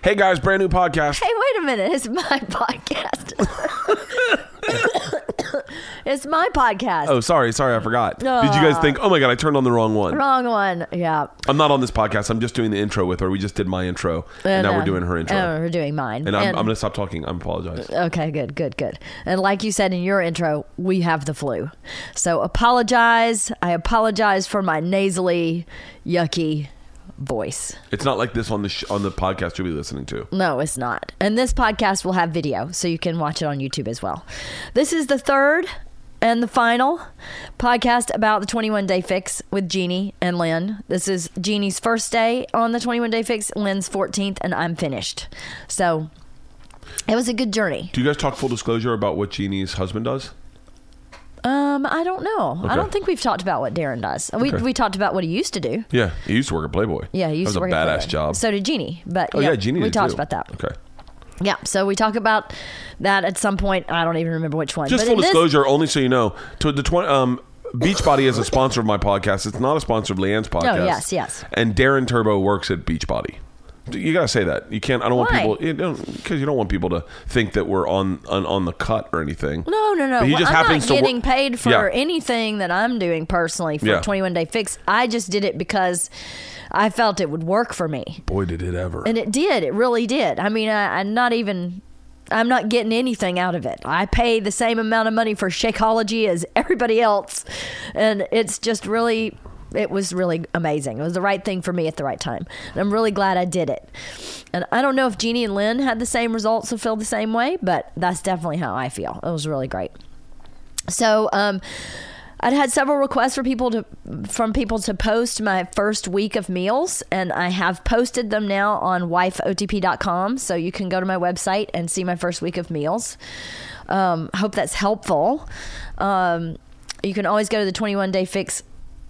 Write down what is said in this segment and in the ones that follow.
Hey guys, brand new podcast. Hey, wait a minute. It's my podcast. it's my podcast. Oh, sorry, sorry, I forgot. Did you guys think? Oh my god, I turned on the wrong one. Wrong one. Yeah. I'm not on this podcast. I'm just doing the intro with her. We just did my intro, and, now uh, we're doing her intro. And we're doing mine. and I'm, I'm gonna stop talking. I apologize. Okay, good, good, good. And like you said in your intro, we have the flu. So apologize. I apologize for my nasally, yucky voice. It's not like this on the sh- on the podcast you'll be listening to. No, it's not. And this podcast will have video, so you can watch it on YouTube as well. This is the third and the final podcast about the 21 day fix with Jeannie and Lynn. This is Jeannie's first day on the 21 day fix, Lynn's 14th, and I'm finished. So it was a good journey. Do you guys talk full disclosure about what Jeannie's husband does? Um, I don't know. Okay. I don't think we've talked about what Darren does. We, Okay. we talked about what he used to do. Yeah, he used to work at Playboy. Yeah, he used that to was work a badass job. So did Jeannie. But oh yeah, Jeannie. we talked too. about that. Okay. Yeah, so we talk about that at some point. I don't even remember which one. Just but full in this- disclosure, only so you know, to the twenty. Um, Beachbody is a sponsor of my podcast. It's not a sponsor of LeeAnn's podcast. Oh, yes, yes. And Darren Turbo works at Beachbody. You gotta say that. You can't. I don't Why? want people because you don't want people to think that we're on on, on the cut or anything. No, no, no. But he Well, just I'm happens not to getting work- paid for Yeah. anything that I'm doing personally for Yeah. 21 Day Fix. I just did it because I felt it would work for me. Boy, did it ever. And it did. It really did. I mean, I, I'm not even. I'm not getting anything out of it. I pay the same amount of money for Shakeology as everybody else, and it's just really. It was really amazing. It was the right thing for me at the right time. And I'm really glad I did it. And I don't know if Jeannie and Lynn had the same results or feel the same way, but that's definitely how I feel. It was really great. So, um, I'd had several requests for people to from people to post my first week of meals, and I have posted them now on wifeotp.com. So you can go to my website and see my first week of meals. Um, hope that's helpful. Um, you can always go to the 21 day fix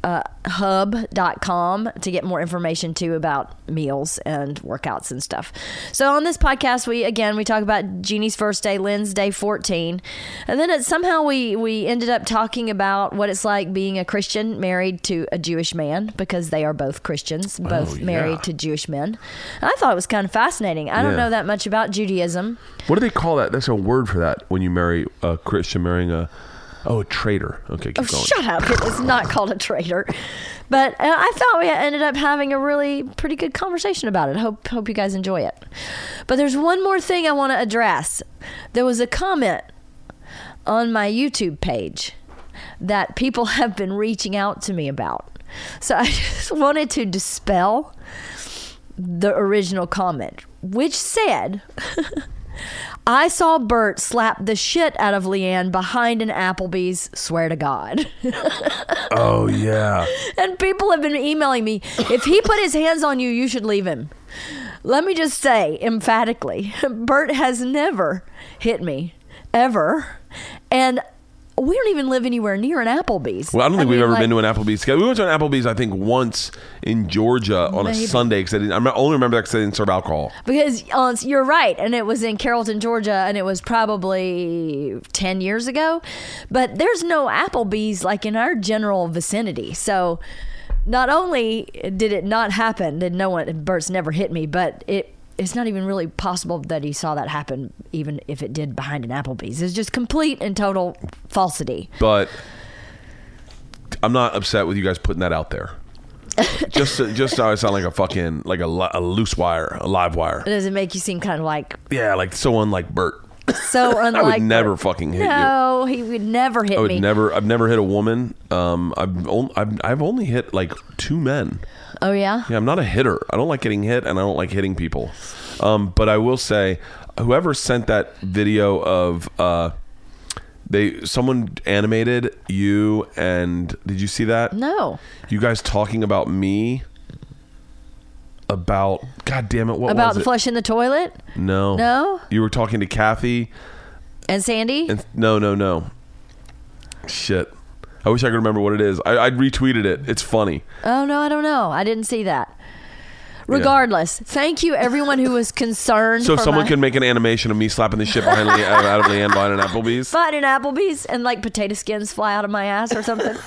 uh, hub.com to get more information too about meals and workouts and stuff. So on this podcast we again we talk about Jeannie's first day, Lynn's day 14. And then it, somehow we we ended up talking about what it's like being a Christian married to a Jewish man because they are both Christians, both Oh, yeah. married to Jewish men. I thought it was kind of fascinating. I don't know that much about Judaism. what do they call that? That's a word for that when you marry a Christian marrying a oh a traitor. Okay, keep Oh, going. shut up. It is not called a traitor. But uh, I thought we ended up having a really pretty good conversation about it. Hope hope you guys enjoy it. But there's one more thing I want to address. There was a comment on my YouTube page that people have been reaching out to me about. So I just wanted to dispel the original comment, which said I saw Bert slap the shit out of LeeAnn behind an Applebee's, swear to God. Oh yeah. and people have been emailing me if he put his hands on you, you should leave him. Let me just say emphatically Bert has never hit me, ever. And we don't even live anywhere near an Applebee's. Well, I don't think we've mean, ever like- been to an Applebee's. We went to an Applebee's, I think, once in Georgia on Maybe. a Sunday because I, I only remember that because they didn't serve alcohol. Because uh, you're right, and it was in Carrollton, Georgia, and it was probably ten years ago. But there's no Applebee's like in our general vicinity. So not only did it not happen, did no one Bert's never hit me, but it it's not even really possible that he saw that happen, even if it did behind an Applebee's. It's just complete and total falsity. But I'm not upset with you guys putting that out there. just, to, just so I sound like a fucking like a, a loose wire, a live wire. Does it make you seem kind of like Yeah, like so unlike Bert. So unlike? I would never fucking hit you. No, he would never hit I would me. never. I've never hit a woman. Um, I've only, I've, I've only hit like two men. oh yeah. Yeah, I'm not a hitter. I don't like getting hit, and I don't like hitting people. Um, but I will say, whoever sent that video of uh, they someone animated you and did you see that? No. You guys talking about me about God damn it, what About was the it? flush in the toilet No, No? You were talking to Kathy, and Sandy. and no, no, no. Shit. I wish I could remember what it is. I, I retweeted it. It's funny. oh no, I don't know. I didn't see that. Regardless, thank you everyone who was concerned. So someone my- can make an animation of me slapping the shit behind Le- out of LeeAnn Vine and Applebee's. Finding Applebee's and like potato skins fly out of my ass or something.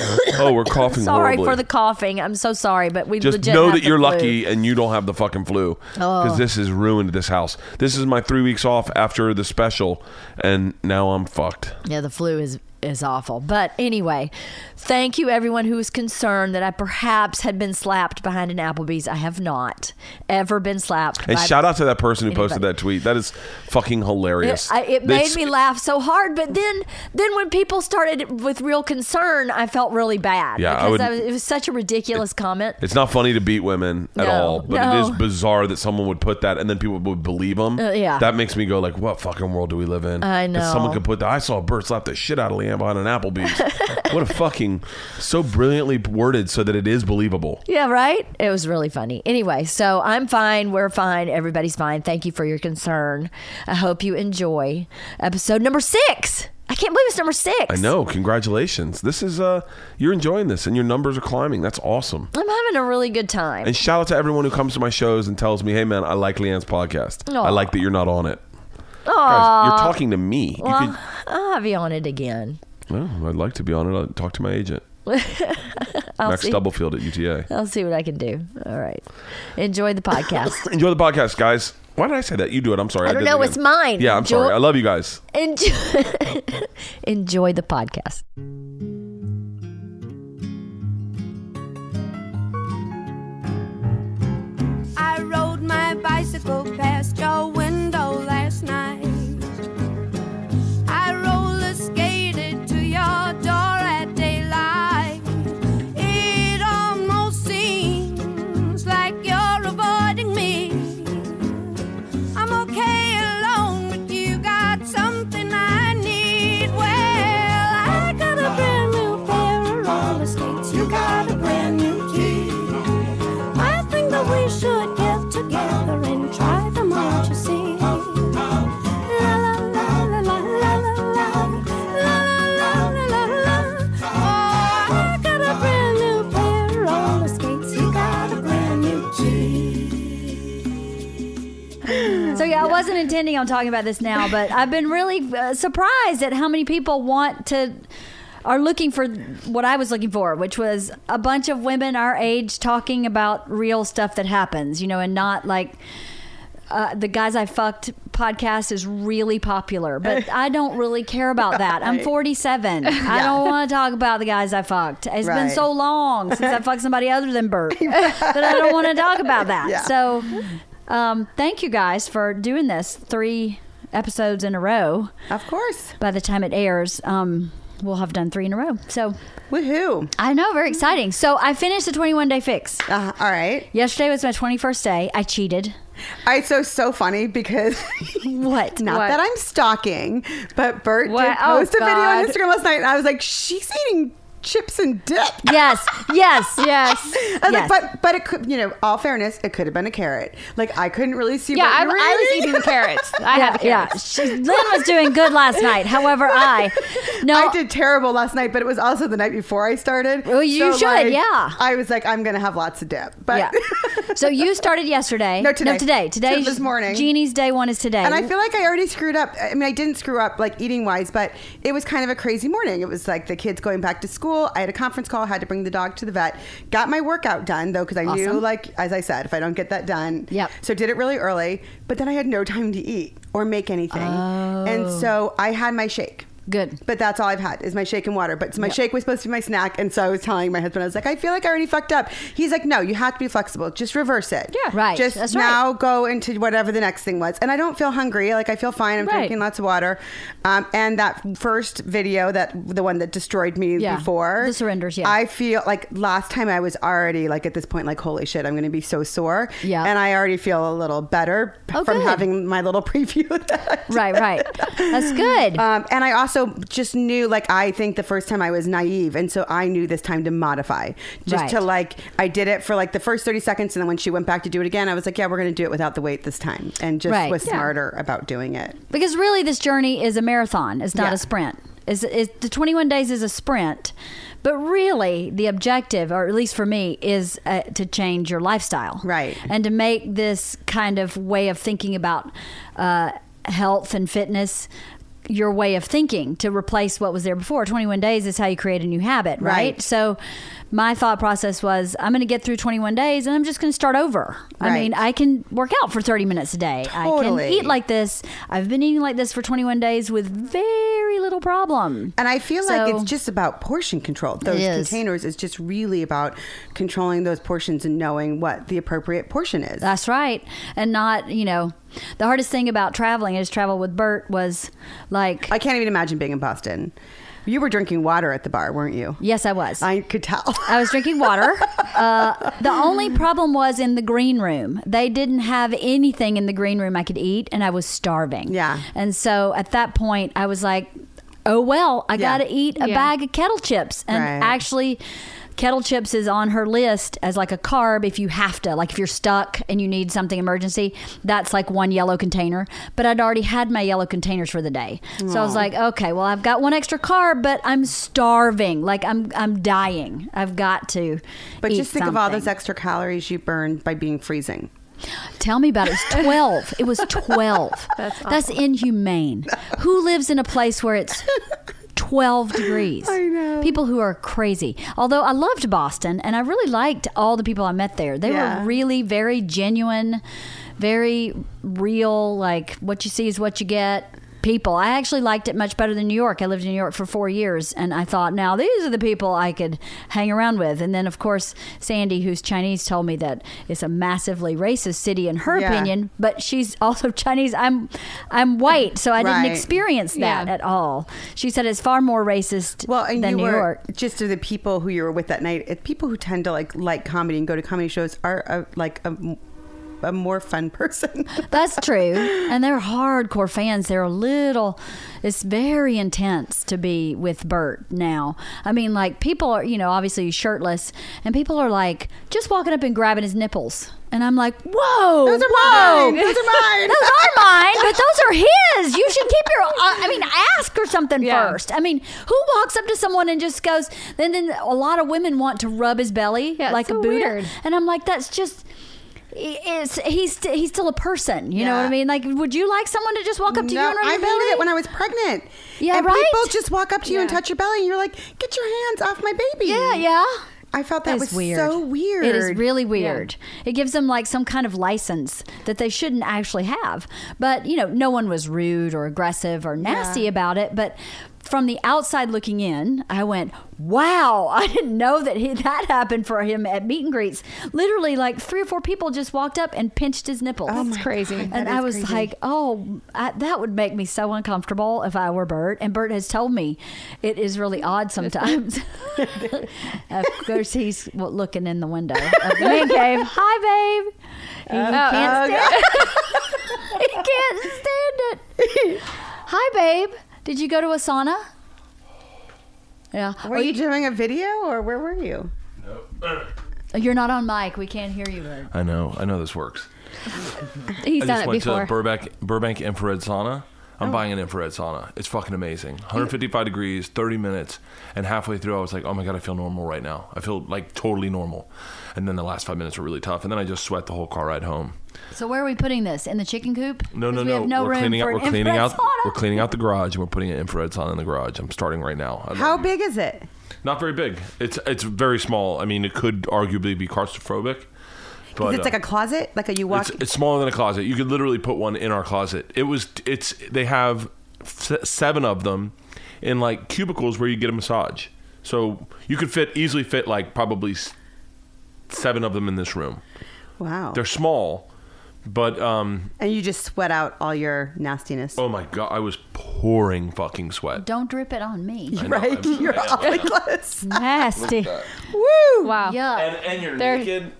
Oh, we're coughing sorry horribly. for the coughing. I'm so sorry, but we Just legit know that you're flu. lucky and you don't have the fucking flu because Oh. this has ruined this house. This is my three weeks off after the special, and now I'm fucked. Yeah, the flu is is awful. But anyway, thank you everyone who was concerned that I perhaps had been slapped behind an Applebee's. I have not ever been slapped. And by- shout out to that person who posted that tweet. That is fucking hilarious. It, I, it made me laugh so hard, but then, then when people started with real concern, I felt really bad. Yeah, I because would- was, it was such a ridiculous comment. It's not funny to beat women at No, all, but it no. is bizarre that someone would put that and then people would believe them. Uh, yeah. that makes me go like, "What fucking world do we live in?" I That someone could put that. I saw Bert slap the shit out of LeeAnn behind an Applebee's. what a fucking so brilliantly worded so that it is believable. Yeah, right? It was really funny. Anyway, so I'm fine. We're fine. Everybody's fine. Thank you for your concern. I hope you enjoy episode number six. I can't believe it's number six. I know. Congratulations. This is uh, you're enjoying this and your numbers are climbing. That's awesome. I'm having a really good time. And shout out to everyone who comes to my shows and tells me, "Hey, man, I like LeeAnn's podcast. Aw. I like that you're not on it." Guys, you're talking to me. You Well, could, I'll have you on it again. well, I'd like to be on it. I'll talk to my agent, I'll Max see. Stubblefield at UTA. I'll see what I can do. All right. Enjoy the podcast. Enjoy the podcast, guys. Why did I say that? You do it. I'm sorry. I don't did it know. again. It's mine. Yeah, I'm Enjoy- sorry. I love you guys. Enjoy, enjoy the podcast. Wasn't intending on talking about this now, but I've been really uh, surprised at how many people want to are looking for what I was looking for, which was a bunch of women our age talking about real stuff that happens, you know, and not like uh, the guys I fucked podcast is really popular, but I don't really care about that. I'm 47. I don't want to talk about the guys I fucked. It's been so long since I fucked somebody other than Bert that I don't want to talk about that. Yeah. So, um, thank you guys for doing this three episodes in a row. Of course. By the time it airs, um, we'll have done three in a row. So Woohoo. I know, very exciting. So I finished the 21 day fix. Uh, all right. Yesterday was my 21st day. I cheated. All right, so so funny because What? not What? that I'm stalking, but Bert What? did Oh, post a video on Instagram last night, and I was like, she's eating chips and dip. Yes, yes, yes. Yes. like, but but it could, you know, all fairness, it could have been a carrot. Like I couldn't really see. Yeah, what I, I was eating. the carrots. I yeah, had the yeah. carrots. She, Lynn was doing good last night. However, I no. I did terrible last night, but it was also the night before I started. Well, you should, like, yeah. I was like, I'm gonna have lots of dip, but Yeah. So you started yesterday. No, today. No, today. Today's This morning. Jeannie's day one is today. And I feel like I already screwed up. I mean, I didn't screw up like eating wise, but it was kind of a crazy morning. It was like the kids going back to school. I had a conference call, had to bring the dog to the vet. Got my workout done though, because I knew, like as I said, if I don't get that done, Yep. So did it really early, but then I had no time to eat or make anything, and Oh. so I had my shake. Good. But that's all I've had is my shake and water. But my Yep. shake was supposed to be my snack, and so I was telling my husband, I was like, I feel like I already fucked up. He's like, No, you have to be flexible. Just reverse it. Yeah. Right. Just That's right. now go into whatever the next thing was. And I don't feel hungry. Like I feel fine. I'm Right. drinking lots of water. Um, and that first video, that the one that destroyed me Yeah. before, The surrenders, yeah. I feel like last time I was already like at this point, like holy shit, I'm going to be so sore. Yeah. And I already feel a little better Oh, from good. having my little preview that. right, right. That's good. Um, and I also just knew, like, I think the first time I was naive. And so I knew this time to modify. Just Right. to, like, I did it for like the first 30 seconds. And then when she went back to do it again, I was like, yeah, we're going to do it without the weight this time. And just Right. was Yeah. smarter about doing it. Because really, this journey is a marathon. It's not Yeah. a sprint. Is is the 21 days is a sprint, but really the objective, or at least for me, is uh, to change your lifestyle, Right. And to make this kind of way of thinking about uh, health and fitness your way of thinking to replace what was there before. 21 days is how you create a new habit, right? Right. So my thought process was I'm going to get through 21 days and I'm just going to start over. I mean, I can work out for 30 minutes a day. I Totally. can eat like this. I've been eating like this for 21 days with very little problem. And I feel like it's just about portion control. Those It is. containers is just really about controlling those portions and knowing what the appropriate portion is. That's right. And not, you know, the hardest thing about traveling, I just traveled with Bert, was like, I can't even imagine being in Boston. You were drinking water at the bar, weren't you? yes, I was. I could tell. I was drinking water. Uh, the only problem was in the green room. They didn't have anything in the green room I could eat, and I was starving. Yeah. And so at that point, I was like, oh, well, I Yeah. got to eat a Yeah. bag of kettle chips. And Right. actually, kettle chips is on her list as like a carb if you have to. Like if you're stuck and you need something emergency, that's like one yellow container. But I'd already had my yellow containers for the day. So I was like, okay, well, I've got one extra carb, but I'm starving. Like I'm I'm dying. I've got to. But just think of all those extra calories you burned by being freezing. Tell me about it. It was 12. It was 12. That's, inhumane. Who lives in a place where it's 12 degrees? I know. People who are crazy. Although I loved Boston and I really liked all the people I met there. They Yeah. were really very genuine, very real, like what you see is what you get. People. I actually liked it much better than New York. I lived in New York for four years, and I thought, now these are the people I could hang around with. And then, of course, Sandy, who's Chinese, told me that it's a massively racist city in her Yeah. opinion, but she's also Chinese. I'm, I'm white, so I didn't experience that Yeah. at all. She said it's far more racist Well, and than you New were York. just to the people who you were with that night. It, people who tend to like like comedy and go to comedy shows are a, like a, a more fun person. That's true. And they're hardcore fans. They're a little, it's very intense to be with Bert now. I mean, like, people are, you know, obviously he's shirtless, and people are like just walking up and grabbing his nipples. And I'm like, whoa. Those are whoa. mine. Those are mine. those are mine, but those are his. You should keep your, uh, I mean, ask or something Yeah. first. I mean, who walks up to someone and just goes, then, then a lot of women want to rub his belly Yeah, like a so Buddha. weird. And I'm like, that's just, it's he's st- he's still a person. You know what I mean? Like, would you like someone to just walk up to you No, and rub I your hated belly? it when I was pregnant. Yeah, and right? people just walk up to you and touch your belly, and you're like, "Get your hands off my baby!" yeah, yeah. I felt that It's was so weird. It is really weird. It gives them like some kind of license that they shouldn't actually have. But, you know, no one was rude or aggressive or nasty Yeah. about it. But from the outside looking in, I went, wow, I didn't know that he, that happened for him at meet and greets. Literally, like three or four people just walked up and pinched his nipples. Oh That's crazy. And That I was crazy. like, oh, I, that would make me so uncomfortable if I were Bert. And Bert has told me it is really odd sometimes. of course, he's well, looking in the window of the man cave. Hi, babe. He uh, can't oh, stand He can't stand it. Hi, babe. Did you go to a sauna? Yeah. Were you doing a video, or where were you? No. You're not on mic. We can't hear you, Bert. I know. I know this works. He's I done just it went before. to Burbank Burbank infrared sauna. I'm buying an infrared sauna. It's fucking amazing. 155 degrees, 30 minutes, and halfway through I was like, "Oh my god, I feel normal right now. I feel like totally normal." And then the last five minutes were really tough, and then I just sweat the whole car ride home. So where are we putting this? In the chicken coop? No, no, 'Cause we no. have no we're room cleaning out. for We're cleaning out. sauna. We're cleaning out the garage, and we're putting an infrared sauna in the garage. I'm starting right now. I How love it. big is it? Not very big. It's it's very small. I mean, it could arguably be claustrophobic. But it's uh, like a closet, like a you walk. It's, it's smaller than a closet. You could literally put one in our closet. It was. It's. They have s- seven of them in like cubicles where you get a massage. So you could fit easily fit like probably seven of them in this room. wow. They're small, but um. and you just sweat out all your nastiness. Oh my god! I was pouring fucking sweat. Don't drip it on me. I know, right? I'm- You're I know, awfully I know. close. Nasty. Woo! Wow. Yeah. And and you're They're- naked.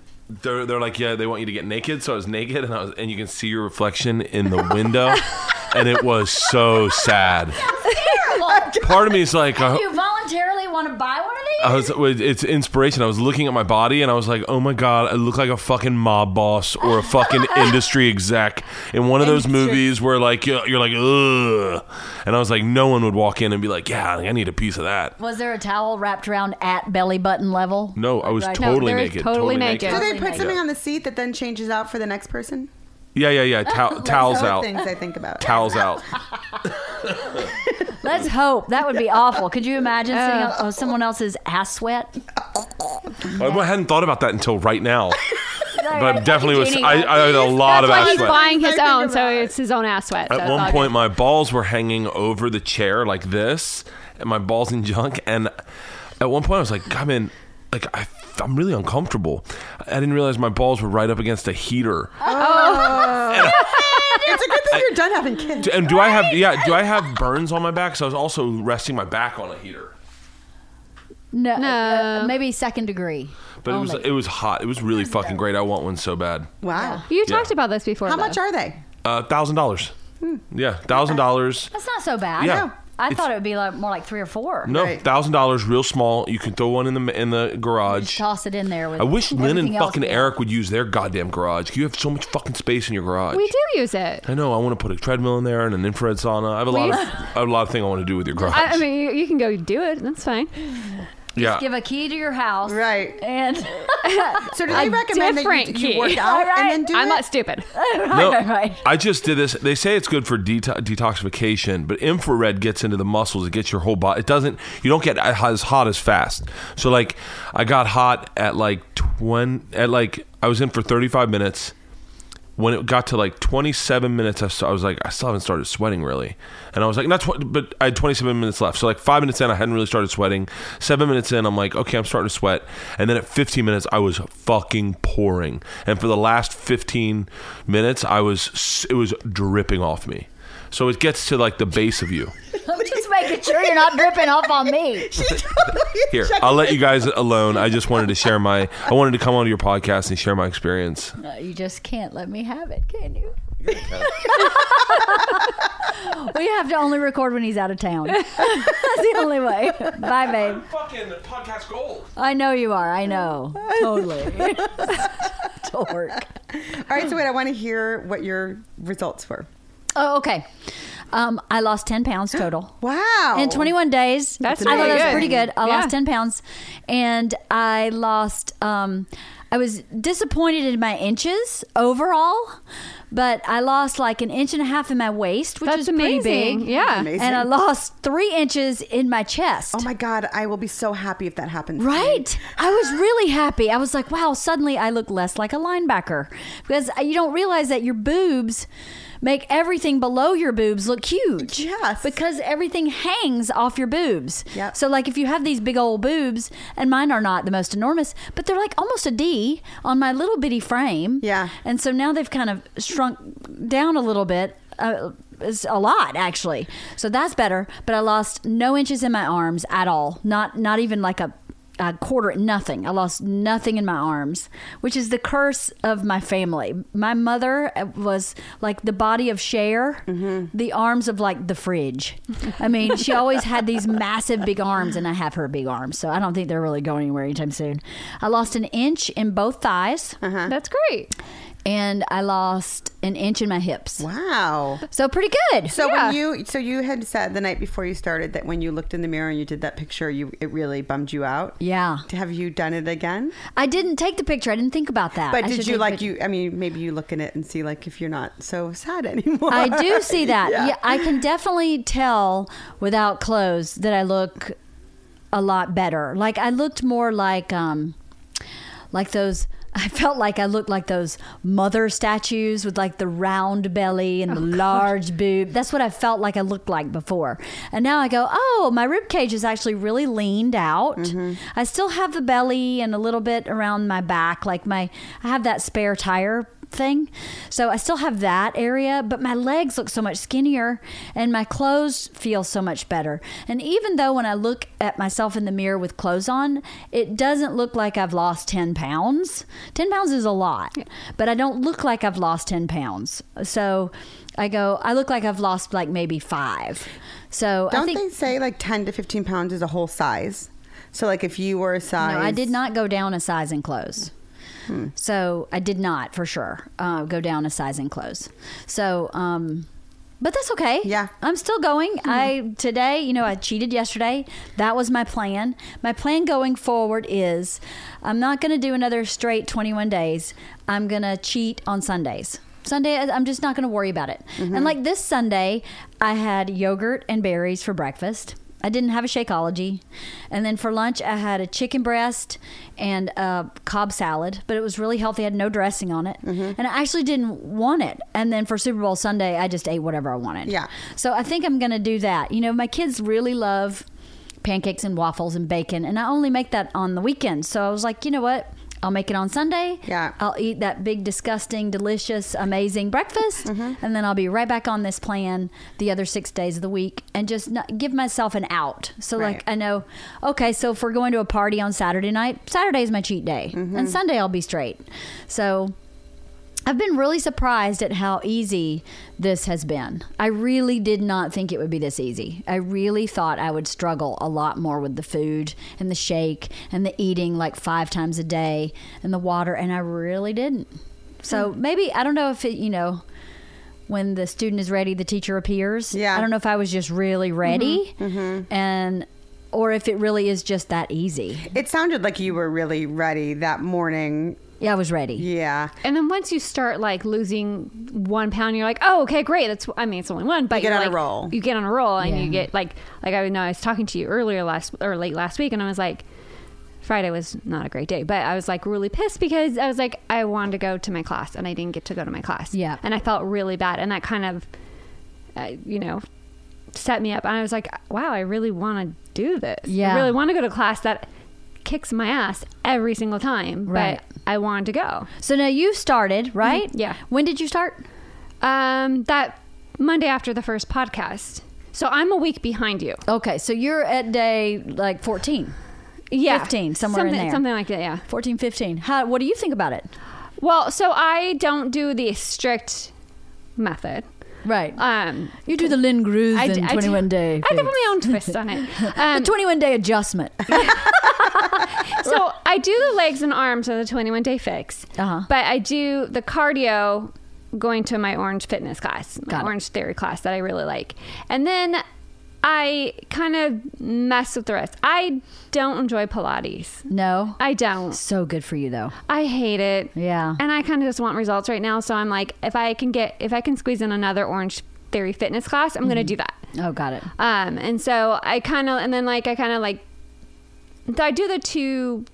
They're, they're like, yeah, they want you to get naked. So I was naked, and I was, and you can see your reflection in the window, and it was so sad. part of me is like, you voluntarily want to buy one of these? I was, it's inspiration. I was looking at my body and I was like, oh my God, I look like a fucking mob boss or a fucking industry exec in one of those movies where like, you're, you're like, ugh. And I was like, no one would walk in and be like, yeah, I need a piece of that. Was there a towel wrapped around at belly button level? No, I was Right. No, totally there is naked. totally Do naked. they put naked. something on the seat that then changes out for the next person? Yeah, yeah, yeah. Tow- towels out. Things I think about. Towels out. Let's hope that would be awful. Could you imagine sitting on oh, someone else's ass sweat? I hadn't thought about that until right now. But definitely was. Jeannie, I, I had a lot That's of why ass he's sweat. buying his own, so it's his own ass sweat. At it's one point, good. my balls were hanging over the chair like this, and my balls and junk. And at one point, I was like, "God, man, like I, I'm really uncomfortable." I didn't realize my balls were right up against a heater. Oh, It's a good thing you're done having kids. And do I have yeah? Do I have burns on my back? So I was also resting my back on a heater. No, No. uh, maybe second degree. But it was it was hot. It was really fucking great. I want one so bad. Wow. you talked about this before. How though. much are they? Uh, thousand dollars. Yeah, thousand dollars. That's not so bad. Yeah. Know. I It's- thought it would be like more like three or four. No, Right. thousand dollars, real small. You can throw one in the in the Just garage. toss it in there. With I wish Lynn and everything else fucking Eric would use their goddamn garage. You have so much fucking space in your garage. We do use it. I know. I want to put a treadmill in there and an infrared sauna. I have a lot of I have a lot of things I want to do with your garage. I, I mean, you, you can go do it. That's fine. Yeah. Give a key to your house, Right. And So do they recommend that different you, you key. work out and then do I'm it? not stupid. no, right, right. I just did this. They say it's good for deta- detoxification, but infrared gets into the muscles. It gets your whole body. It doesn't. You don't get as hot as fast. So like, I got hot at like twenty. At like, I was in for thirty five minutes. When it got to like 27 minutes, I, was like, I still haven't started sweating really. And I was like, not tw- but I had 27 minutes left. So like five minutes in, I hadn't really started sweating. Seven minutes in, I'm like, okay, I'm starting to sweat. And then at 15 minutes, I was fucking pouring. And for the last 15 minutes, I was, it was dripping off me. So it gets to like the base of you. I'm just making sure you're not dripping off on me. Here, I'll let you guys alone. I just wanted to share my, I wanted to come onto your podcast and share my experience. No, you just can't let me have it, can you? we have to only record when he's out of town. That's the only way. Bye, babe. Fucking podcast gold. I know you are. I know. Totally. Dork. All right, so wait, I want to hear what your results were. Oh, okay. Um, I lost 10 pounds total. Wow. In 21 days. That's I thought pretty that was good. pretty good. I Yeah. lost 10 pounds. And I lost, um, I was disappointed in my inches overall, but I lost like an inch and a half in my waist, which That's is pretty amazing. big. Yeah. Amazing. And I lost three inches in my chest. Oh my God, I will be so happy if that happens. Right. I was really happy. I was like, wow, suddenly I look less like a linebacker. Because you don't realize that your boobs make everything below your boobs look huge. Yes. Because everything hangs off your boobs. Yep. So, like, if you have these big old boobs, and mine are not the most enormous, but they're like almost a D on my little bitty frame. Yeah. And so now they've kind of shrunk down a little bit. Uh, it's a lot actually, so that's better. But I lost no inches in my arms at all. Not not even like a, a quarter. Nothing. I lost nothing in my arms, which is the curse of my family. My mother uh, was like the body of Cher, the arms of like the fridge. I mean, she always had these massive big arms, and I have her big arms, so I don't think they're really going anywhere anytime soon. I lost an inch in both thighs That's great. And I lost an inch in my hips. Wow. So pretty good. So Yeah. when you so you had said the night before you started that when you looked in the mirror and you did that picture, you it really bummed you out. yeah. Have you done it again? I didn't take the picture. I didn't think about that. But I did you like you? I mean, maybe you look in it and see like if you're not so sad anymore. I do see that. Yeah. yeah. I can definitely tell without clothes that I look a lot better. Like I looked more like um like those I felt like I looked like those mother statues with like the round belly and the oh, large boob. That's what I felt like I looked like before. And now I go, oh, my rib cage is actually really leaned out. Mm-hmm. I still have the belly and a little bit around my back. Like my, I have that spare tire thing. So I still have that area, but my legs look so much skinnier and my clothes feel so much better. And even though when I look at myself in the mirror with clothes on, it doesn't look like I've lost 10 pounds. 10 pounds is a lot, but I don't look like I've lost 10 pounds. So I go, I look like I've lost like maybe five. So Don't think. they say like 10 to 15 pounds is a whole size? So like if you were a size, No, I did not go down a size in clothes. So I did not, for sure, uh, go down a size in clothes. So, um, but that's okay. Yeah. I'm still going. I today, you know, I cheated yesterday. That was my plan. My plan going forward is I'm not going to do another straight 21 days. I'm going to cheat on Sundays. Sunday, I'm just not going to worry about it. And like this Sunday, I had yogurt and berries for breakfast. I didn't have a Shakeology. And then for lunch, I had a chicken breast and a Cobb salad, but it was really healthy. I had no dressing on it. Mm-hmm. And I actually didn't want it. And then for Super Bowl Sunday, I just ate whatever I wanted. Yeah. So I think I'm going to do that. You know, my kids really love pancakes and waffles and bacon, and I only make that on the weekends. So I was like, you know what? I'll make it on Sunday. Yeah. I'll eat that big, disgusting, delicious, amazing breakfast, Mm-hmm. and then I'll be right back on this plan the other six days of the week and just not, give myself an out. So, like, I know, okay, so if we're going to a party on Saturday night, Saturday is my cheat day, Mm-hmm. and Sunday I'll be straight. So, I've been really surprised at how easy this has been. I really did not think it would be this easy. I really thought I would struggle a lot more with the food and the shake and the eating like five times a day and the water, and I really didn't. So hmm. maybe, I don't know if it, you know, when the student is ready, the teacher appears. Yeah. I don't know if I was just really mm-hmm. ready mm-hmm. and, or if it really is just that easy. It sounded like you were really ready that morning. Yeah, I was ready. Yeah. And then once you start like losing one pound, you're like, oh, okay, great. That's I mean, it's only one, but You get you're on a roll. You get on a roll, and Yeah. you get like like I know I was talking to you earlier last or late last week, and I was like. Friday was not a great day, but I was like really pissed because I was like I wanted to go to my class and I didn't get to go to my class. Yeah. and I felt really bad, and that kind of, uh, you know, set me up. And I was like, wow, I really want to do this. Yeah. I really want to go to class that kicks my ass every single time, Right. but I wanted to go. So now you started, right? Mm-hmm. Yeah. When did you start? Um, that Monday after the first podcast. So I'm a week behind you. Okay, so you're at day like 14, Yeah, 15, somewhere in something, there. something like that. Yeah. 14, 15. How, what do you think about it? Well, so I don't do the strict method. Right. Um, you do the Lynn Grooves I, and 21 do, day. I can thing. put my own twist on it. Um, the 21 day adjustment. so I do the legs and arms of the 21 day fix, Uh-huh. but I do the cardio going to my orange fitness class, my orange theory class that I really like. And then I kind of mess with the rest. I don't enjoy Pilates. no. I don't. So good for you though. I hate it. Yeah. And I kind of just want results right now. So I'm like, if I can get, if I can squeeze in another Orange Theory fitness class, I'm going to do that. Oh, got it. Um, and so I kind of, and then like, I kind of like, I do the two,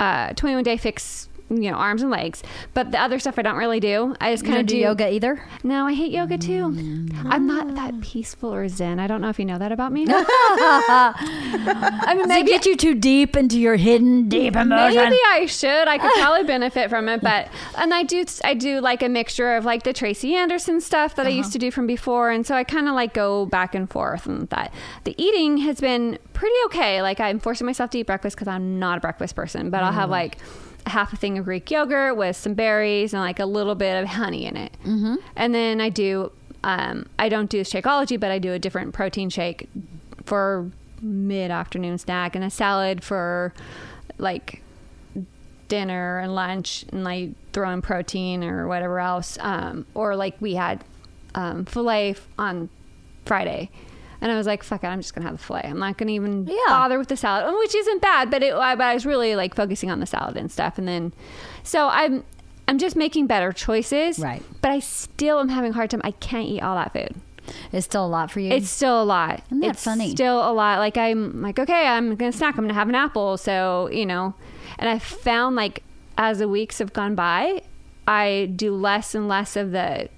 uh, 21 day fix, you know, arms and legs, but the other stuff I don't really do. I just kind of do yoga either? No, I hate yoga too. Mm. I'm not that peaceful or zen. I don't know if you know that about me. I mean, Does it get you too deep into your hidden deep emotion? Maybe I should. I could probably benefit from it, but and I do I do like a mixture of like the Tracy Anderson stuff that I used uh-huh. to do from before, and so I kind of like go back and forth and that. The eating has been pretty okay. Like I'm forcing myself to eat breakfast because I'm not a breakfast person, but I'll have mm. like a half a thing of Greek yogurt with some berries and like a little bit of honey in it, mm-hmm. and then I do. Um, I don't do Shakeology, but I do a different protein shake for mid afternoon snack and a salad for like dinner and lunch and like throw in protein or whatever else. Um, or like we had um, filet on Friday. And I was like, fuck it, I'm just gonna have the filet. I'm not gonna even Yeah. bother with the salad, which isn't bad, but it, I, but I was really like focusing on the salad and stuff. And then, so I'm, I'm just making better choices, Right. But I still am having a hard time. I can't eat all that food. It's still a lot for you. It's still a lot. Isn't that it's funny? Still a lot. Like I'm like, okay, I'm gonna snack. I'm gonna have an apple. So you know, and I found like as the weeks have gone by, I do less and less of the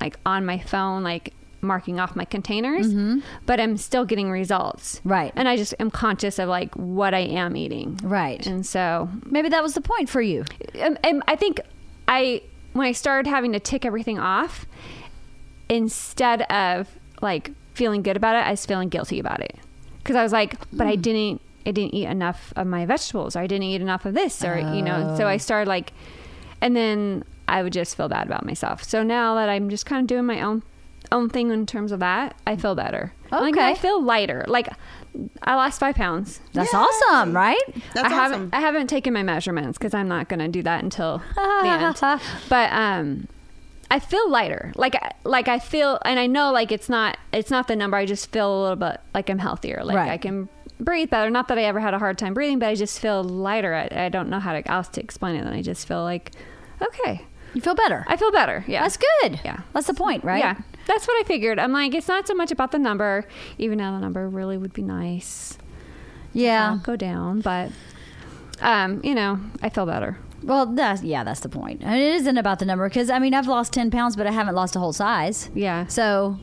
like on my phone, like marking off my containers, but I'm still getting results. Mm-hmm. Right. And I just am conscious of like what I am eating. Right. And so Maybe that was the point for you. And, um, I think I when I started having to tick everything off, instead of like feeling good about it, I was feeling guilty about it because I was like, but I didn't. I didn't eat enough of my vegetables, or I didn't eat enough of this, or you know. So I started like, and then I would just feel bad about myself. So now that I'm just kind of doing my own own thing in terms of that, I feel better. Like Okay. I feel lighter. Like I lost five pounds. That's awesome, right? That's I haven't awesome. I haven't taken my measurements because I'm not gonna do that until the end. But um, I feel lighter. Like like I feel, and I know like it's not it's not the number. I just feel a little bit like I'm healthier. Like Right. I can breathe better. Not that I ever had a hard time breathing, but I just feel lighter. I, I don't know how to else to explain it. And I just feel like okay, You feel better. I feel better. Yeah, That's good. Yeah. That's the point, right? Yeah, that's what I figured. I'm like, it's not so much about the number, even though the number really would be nice. Yeah. I'll go down, but um, you know, I feel better. Well, that's yeah, that's the point. And it isn't about the number because I mean I've lost ten pounds, but I haven't lost a whole size. Yeah. So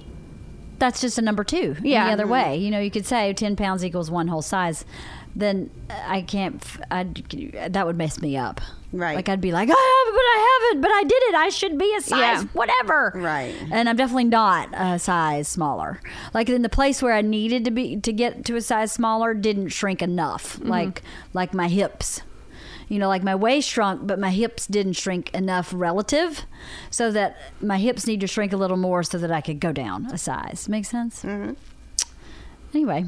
that's just a number two. Yeah. The other way, you know, you could say ten pounds equals one whole size. Then I can't. f- I'd, that would mess me up. Right. Like I'd be like, I have, but I haven't, but I did it. I should be a size Yeah. whatever. Right. And I'm definitely not a size smaller. Like in the place where I needed to be to get to a size smaller didn't shrink enough. Like like my hips. You know, like my waist shrunk, but my hips didn't shrink enough relative, so that my hips need to shrink a little more so that I could go down a size. Make sense? Mm-hmm. Anyway,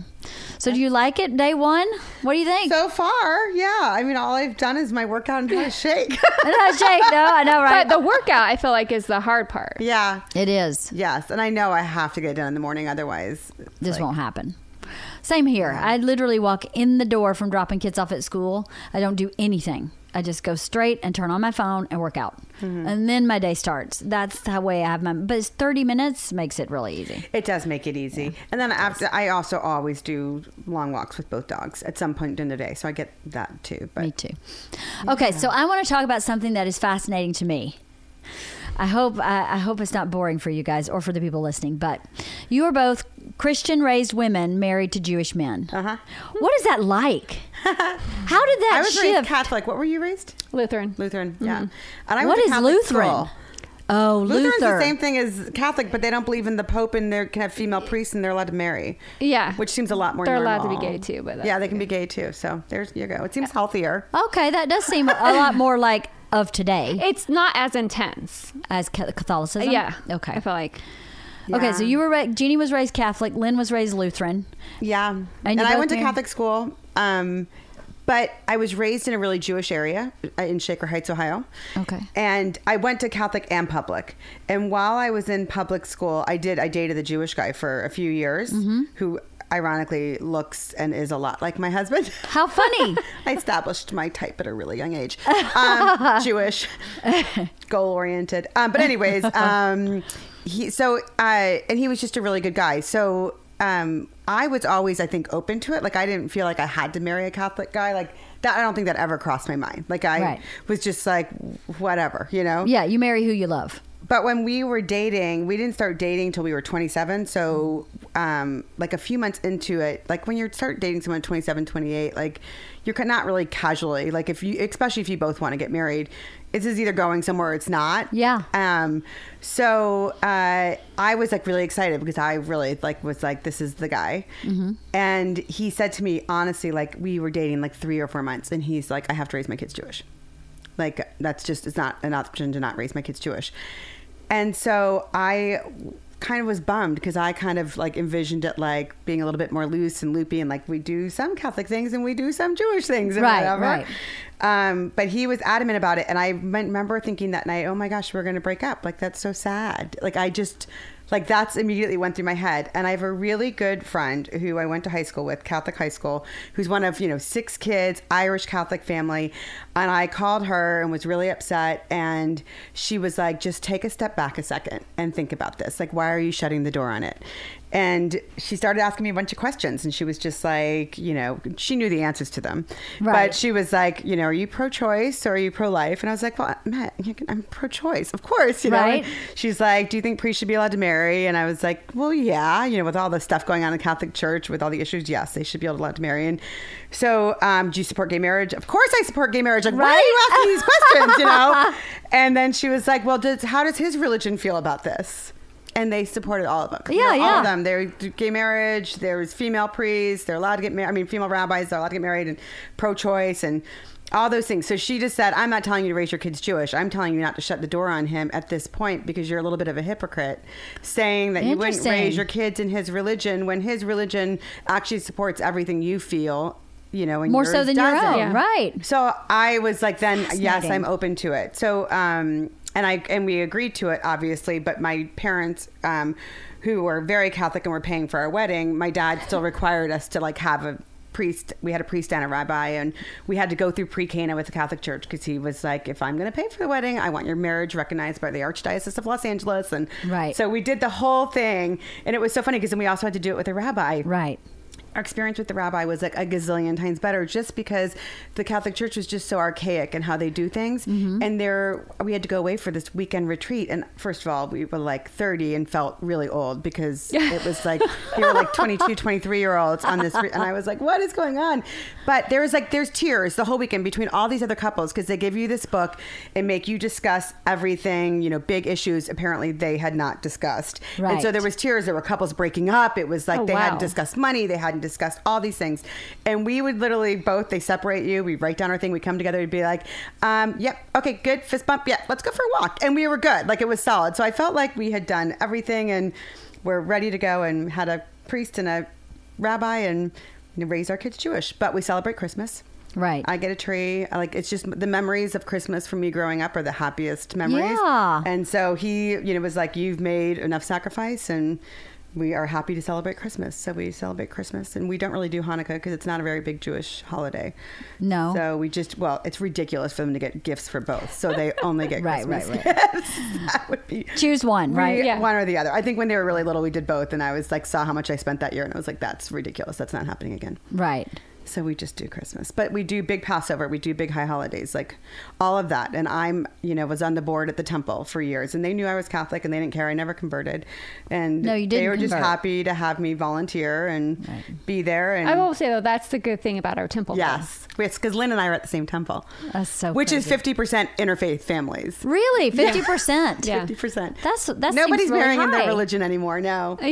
so do you like it day one? What do you think? So far, yeah. I mean, all I've done is my workout and had a shake. I know, Jake. No, I know, right? But the workout, I feel like, is the hard part. yeah. it is. Yes. And I know I have to get it done in the morning, otherwise. This like- won't happen. Same here. I literally walk in the door from dropping kids off at school. I don't do anything. I just go straight and turn on my phone and work out. Mm-hmm. And then my day starts. That's the way I have my but it's 30 minutes makes it really easy. It does make it easy. and then after, I also always do long walks with both dogs at some point in the day. So I get that too. But Me too. Okay, so I want to talk about something that is fascinating to me. I hope I, I hope it's not boring for you guys or for the people listening, but you are both Christian raised women married to Jewish men. Uh-huh. What is that like? How did that I was raised? Catholic. What were you raised? Lutheran. Lutheran. Yeah. And I Mm-hmm. What went to is Catholic Lutheran? school. Oh, Lutheran's Luther. the same thing as Catholic, but they don't believe in the Pope and they can have female priests and they're allowed to marry. Yeah. Which seems a lot more They're allowed to be gay too, but yeah, they can be gay too. So there's you go. It seems healthier. Okay, that does seem a lot more like of today It's not as intense. as Ca- Catholicism. Yeah. Okay. I feel like. Okay, so you were ra- Jeannie was raised Catholic. Lynn was raised Lutheran. Yeah. And And, you I both went to married? Catholic school. Um, but I was raised in a really Jewish area uh, in Shaker Heights, Ohio. Okay. And I went to Catholic and public. And while I was in public school, I did I dated the Jewish guy for a few years Mm-hmm. who ironically looks and is a lot like my husband. How funny. I established my type at a really young age. Um, Jewish, goal oriented. Um, but anyways, um, he so uh, and he was just a really good guy. So um, I was always, I think, open to it. Like I didn't feel like I had to marry a Catholic guy. Like that, I don't think that ever crossed my mind. Like I Right. was just like, whatever, you know. yeah, you marry who you love. But when we were dating, we didn't start dating till we were 27. So, um, like a few months into it, like when you start dating someone 27, 28, like you're not really casually, like if you, especially if you both want to get married, it's is either going somewhere or it's not. Yeah. Um, so, uh, I was like really excited because I really like was like, this is the guy. And he said to me, honestly, like we were dating like three or four months and he's like, I have to raise my kids Jewish. Like that's just it's not an option to not raise my kids Jewish. And so I kind of was bummed because I kind of like envisioned it like being a little bit more loose and loopy and like we do some Catholic things and we do some Jewish things and Right, whatever. right. Um, but he was adamant about it, and I remember thinking that night, "Oh my gosh, we're going to break up! Like that's so sad." Like I just, like that's immediately went through my head. And I have a really good friend who I went to high school with, Catholic high school, who's one of you know six kids, Irish Catholic family. And I called her and was really upset, and she was like, "Just take a step back a second and think about this. Like, why are you shutting the door on it?" And she started asking me a bunch of questions, and she was just like, you know, she knew the answers to them, Right. but she was like, you know, are you pro-choice or are you pro-life? And I was like, well, Matt, I'm pro-choice, of course, you know. Right. She's like, do you think priests should be allowed to marry? And I was like, well, yeah, you know, with all the stuff going on in the Catholic Church, with all the issues, yes, they should be allowed to marry. And so, um, do you support gay marriage? Of course, I support gay marriage. Like, why are you asking these questions? You know. and then she was like, well, does how does his religion feel about this? And they supported all of them. You Yeah, All of them. There's gay marriage. There's female priests. They're allowed to get married. I mean, female rabbis. They're allowed to get married and pro-choice and all those things. So she just said, "I'm not telling you to raise your kids Jewish. I'm telling you not to shut the door on him at this point because you're a little bit of a hypocrite, saying that you wouldn't raise your kids in his religion when his religion actually supports everything you feel." You know, and More so than your doesn't. own, Yeah. right? So I was like, then yes, I'm open to it. So um, and I and we agreed to it, obviously. But my parents, um, who were very Catholic and were paying for our wedding, my dad still required us to like have a priest. We had a priest and a rabbi, and we had to go through pre-Cana with the Catholic Church because he was like, if I'm going to pay for the wedding, I want your marriage recognized by the Archdiocese of Los Angeles, and Right. So we did the whole thing, and it was so funny because then we also had to do it with a rabbi, Right. Our experience with the rabbi was like a gazillion times better just because the Catholic Church was just so archaic in how they do things. Mm-hmm. And there, we had to go away for this weekend retreat. And first of all, we were like 30 and felt really old because it was like, they were like 22, 23 year olds on this. Re- and I was like, what is going on? But there was like, there's tears the whole weekend between all these other couples because they give you this book and make you discuss everything, you know, big issues apparently they had not discussed. And so there was tears. There were couples breaking up. It was like Oh, they wow. hadn't discussed money. They hadn't discussed all these things. And we would literally both, they separate you. We write down our thing. We come together and be like, um, yep, okay, good. Fist bump. Yeah, let's go for a walk. And we were good. Like it was solid. So I felt like we had done everything and we're ready to go and had a priest and a rabbi and raised our kids Jewish. But we celebrate Christmas. Right. I get a tree. I like it's just the memories of Christmas for me growing up are the happiest memories. Yeah. And so he, you know, was like, "You've made enough sacrifice, and we are happy to celebrate Christmas." So we celebrate Christmas, and we don't really do Hanukkah because it's not a very big Jewish holiday. No. So we just, well, it's ridiculous for them to get gifts for both, so they only get Right, Christmas right, gifts. that would be. Choose one, right? We- Yeah. One or the other. I think when they were really little, we did both, and I was like, saw how much I spent that year, and I was like, that's ridiculous. That's not happening again. Right. So we just do Christmas, but we do big Passover, we do big high holidays, like all of that. And I'm, you know, was on the board at the temple for years, and they knew I was Catholic, and they didn't care. I never converted, and No, you They didn't They were just happy to have me volunteer and be there. And I will say though, that's the good thing about our temple. yes, because Lynn and I are at the same temple, That's so which is fifty percent interfaith families. Really? 50%? Yeah. Fifty percent. That's that Nobody's really marrying in high. their religion anymore. No. Uh,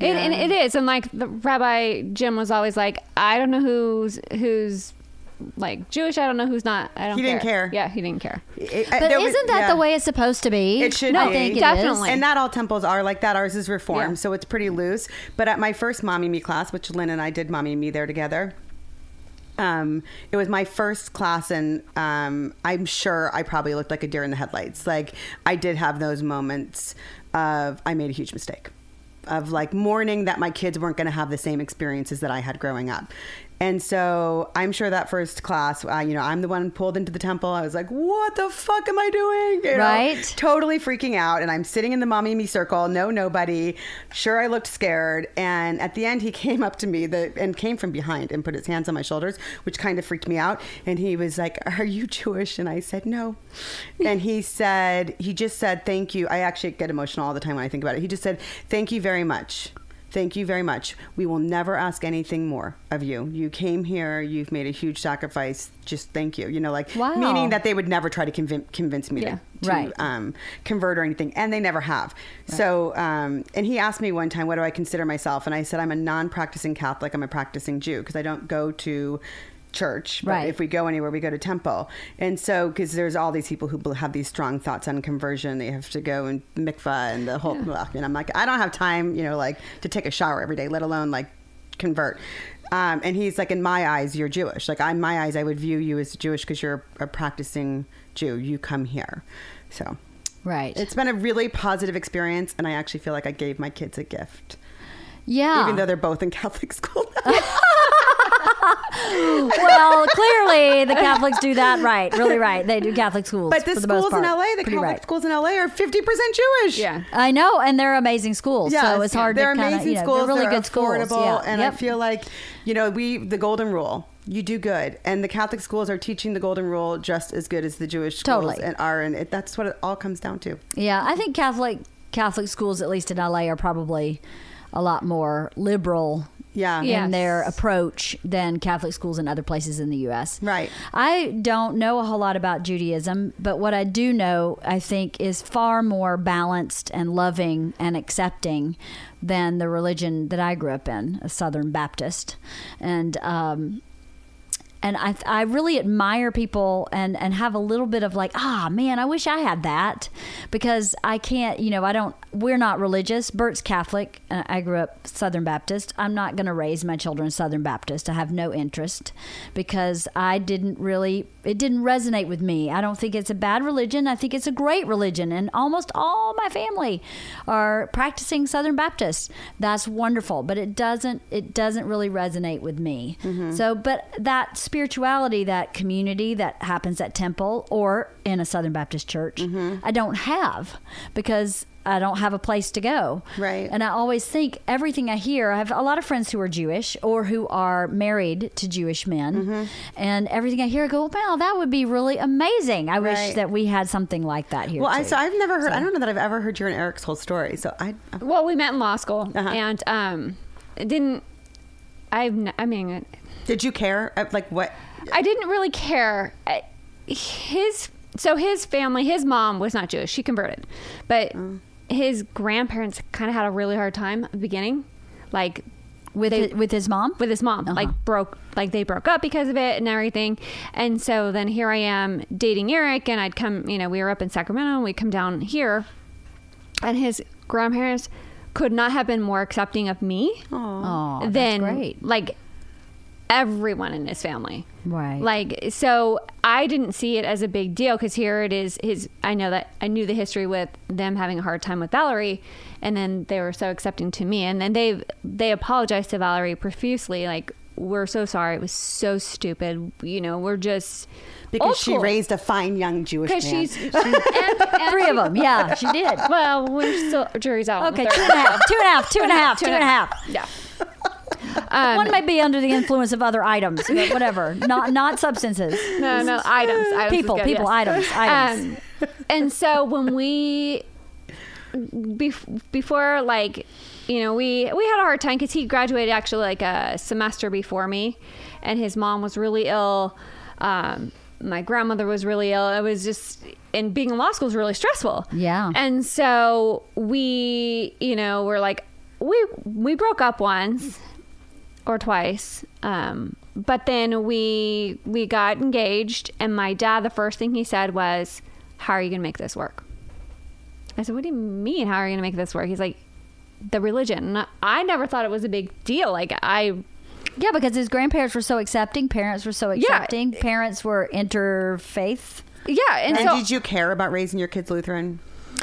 Yeah. It, and it is, and like the Rabbi Jim was always like, I don't know who's who's like Jewish. I don't know who's not. I don't. He didn't care. Yeah, he didn't care. It- But isn't that yeah. the way it's supposed to be? It should I be. think it is. Definitely. And not all temples are like that. Ours is reformed, Yeah. so it's pretty loose. But at my first mommy me class, which Lynn and I did mommy me there together, um, it was my first class, and um, I'm sure I probably looked like a deer in the headlights. Like I did have those moments of I made a huge mistake, of like mourning that my kids weren't going to have the same experiences that I had growing up. And so I'm sure that first class, uh, you know, I'm the one pulled into the temple. I was like, "What the fuck am I doing?" You know, Right. totally freaking out and I'm sitting in the mommy me circle, no nobody. Sure I looked scared and at the end he came up to me the, and came from behind and put his hands on my shoulders, which kind of freaked me out and he was like, "Are you Jewish?" and I said, "No." and he said he just said, "Thank you." I actually get emotional all the time when I think about it. He just said, "Thank you very much." Thank you very much. We will never ask anything more of you. You came here. You've made a huge sacrifice. Just thank you. You know, like Wow. meaning that they would never try to convince convince me Yeah. to, to Right. um, convert or anything, and they never have. So, um, and he asked me one time, "What do I consider myself?" And I said, "I'm a non-practicing Catholic. I'm a practicing Jew because I don't go to church. But Right. if we go anywhere, we go to temple. And so, because there's all these people who have these strong thoughts on conversion, they have to go and mikvah and the whole. Ugh, and I'm like, I don't have time, you know, like to take a shower every day, let alone like convert. Um, and he's like, in my eyes, you're Jewish. Like, in my eyes, I would view you as Jewish because you're a practicing Jew. You come here. So Right. it's been a really positive experience, and I actually feel like I gave my kids a gift, yeah. even though they're both in Catholic school. well, clearly the Catholics do that right, really right. They do Catholic schools, But the for the most schools in. LA, the Pretty Catholic right. schools in LA are 50% Jewish. Yeah. I know, and they're amazing schools. Yes, so it's hard they're to kind of, amazing you know, schools. they're really they're good schools. affordable, Yeah. and Yep. I feel like, you know, we the golden rule. You do good, and the Catholic schools are teaching the golden rule just as good as the Jewish schools Totally. and are, and it, that's what it all comes down to. Yeah, I think Catholic Catholic schools, at least in LA, are probably a lot more liberal. Yeah. in Yes. their approach than Catholic schools in other places in the U.S. Right. I don't know a whole lot about Judaism, but what I do know, I think, is far more balanced and loving and accepting than the religion that I grew up in, a Southern Baptist, and um, and I I really admire people and and have a little bit of like ah man I wish I had that. Because I can't you know I don't we're not religious. Bert's Catholic. I grew up Southern Baptist. I'm not going to raise my children Southern Baptist. I have no interest because I didn't really it didn't resonate with me. I don't think it's a bad religion. I think it's a great religion. And almost all my family are practicing Southern Baptist. That's wonderful. But it doesn't it doesn't really resonate with me. So but that spirituality that community that happens at temple or in a southern baptist church i don't have because i don't have a place to go Right. and i always think everything i hear i have a lot of friends who are jewish or who are married to jewish men and everything i hear i go wow that would be really amazing i wish that we had something like that here Well, I, too. so I've never heard. I don't know that I've ever heard your and Eric's whole story. So I, Well, we met in law school, Uh-huh. and um, it didn't. I've. n- I mean, did you care? Uh, Like what? I didn't really care. Uh, his so his family, his mom was not Jewish. She converted, but mm. his grandparents kind of had a really hard time at the beginning, like with they- it, with his mom? with his mom. Like uh-huh. broke like they broke up because of it and everything. And so then here i am dating eric and i'd come you know we were up in sacramento and we'd come down here. And his grandparents could not have been more accepting of me oh that's than great. like everyone in his family. Right. like so i didn't see it as a big deal because here it is his i know that i knew the history with them having a hard time with valerie and then they were so accepting to me and then they they apologized to valerie profusely like we're so sorry. It was so stupid. You know we're just Because she raised a fine young Jewish man. because she's, she's and, and three of them yeah she did. Well we're still jury's out on the okay third two and a half two and a half two and a half two and a half. Yeah um, One might be under the influence of other items, whatever. Not not substances. No, no, items. items People, good, people, yes. items, items. Um, and so when we, bef- before like, you know, we we had a hard time because he graduated actually like a semester before me, and his mom was really ill. Um, my grandmother was really ill. It was just, and being in law school is really stressful. Yeah. And so we, you know, we're like, we we broke up once or twice. Um, but then we we got engaged, and my dad, the first thing he said was, "How are you gonna make this work?" I said, "What do you mean? How are you gonna make this work?" He's like, "The religion." And I never thought it was a big deal. Like I, Yeah, because his grandparents were so accepting, parents were so Yeah. accepting, parents were interfaith. yeah, and, and so did you care about raising your kids Lutheran?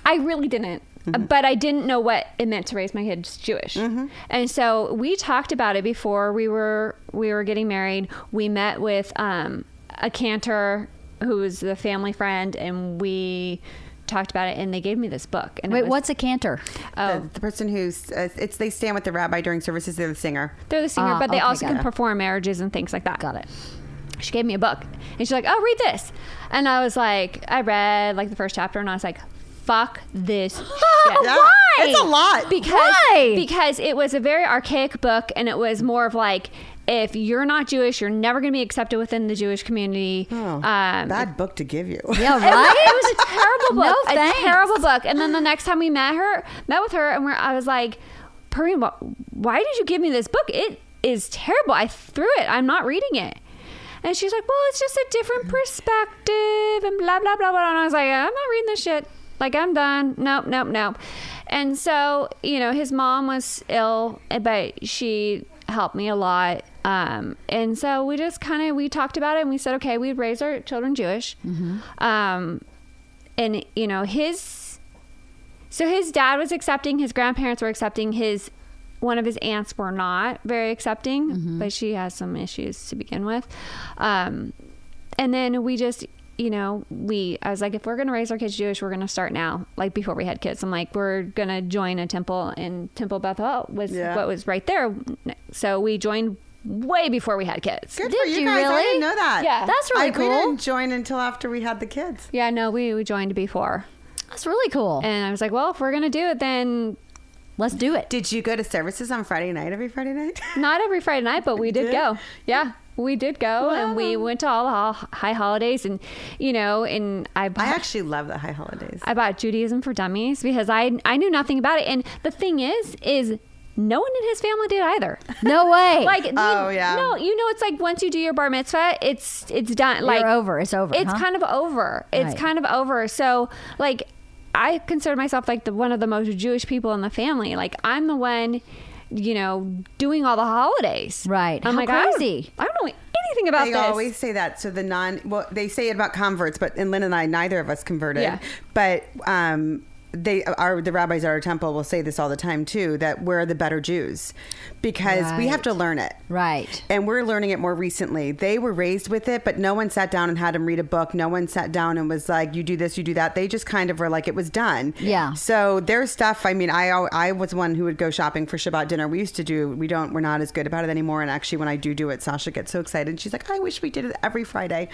I really didn't. But I didn't know what it meant to raise my kids Jewish, and so we talked about it before we were we were getting married. We met with um, a cantor who was the family friend, and we talked about it. And they gave me this book. And Wait, was- what's a cantor? Oh, The, the person who's uh, it's they stand with the rabbi during services. They're the singer. they're the singer, Ah, but they okay, also can it. perform marriages and things like that. Got it. she gave me a book and she's like, "Oh, read this," and I was like, I read like the first chapter, and I was like, "Fuck this shit." Yeah, it's a lot. because Why? because it was a very archaic book and it was more of like if you're not Jewish, you're never going to be accepted within the Jewish community. Oh, um, bad book to give you. Yeah, it was, right? it was a terrible No, book, a thanks. terrible book. And then the next time we met her, met with her, and we're, I was like, Perrine, wh- why did you give me this book? It is terrible. I threw it. I'm not reading it. And she's like, well, it's just a different perspective and blah, blah, blah, blah. And I was like, I'm not reading this shit. Like, I'm done. Nope, nope, nope. And so, you know, his mom was ill, but she helped me a lot. Um, and so we just kind of, we talked about it and we said, okay, we'd raise our children Jewish. Um, and, you know, his, so his dad was accepting, his grandparents were accepting, his one of his aunts were not very accepting, Mm-hmm. but she has some issues to begin with. Um, and then we just, you know, we, I was like, if we're going to raise our kids Jewish, we're going to start now, like before we had kids. I'm like, we're going to join a temple, and Temple Bethel was Yeah. what was right there. So we joined way before we had kids. Good Did for you, you guys. I really? didn't know that. Yeah. That's really I, cool. We didn't join until after we had the kids. Yeah, no, we, we joined before. That's really cool. And I was like, well, if we're going to do it, then Let's do it. Did you go to services on Friday night every Friday night? not every Friday night, but we did did? go. Yeah, we did go, and we went to all the high holidays, and you know, and I bought, I actually love the high holidays. I bought Judaism for Dummies because I I knew nothing about it, and the thing is, is no one in his family did either. No way. Like, oh, you- Oh, yeah. no, you know, it's like once you do your bar mitzvah, it's it's done. Like You're over. It's over. it's huh? kind of over. It's Right. kind of over. So like I consider myself like the one of the most Jewish people in the family. Like I'm the one, you know, doing all the holidays. Right. I'm How like I don't- crazy. I don't, know anything about they this. always say that. So the non, well, they say it about converts, but and Lynn and I, neither of us converted. Yeah. But um, they are the rabbis at our temple will say this all the time too that we're the better Jews because we have to learn it. right. And we're learning it more recently. They were raised with it, but no one sat down and had them read a book. No one sat down and was like, "You do this, you do that." They just kind of were like, it was done. Yeah. So their stuff. I mean, I I was one who would go shopping for Shabbat dinner. We used to do. We don't. We're not as good about it anymore. And actually, when I do do it, Sasha gets so excited. She's like, "I wish we did it every Friday."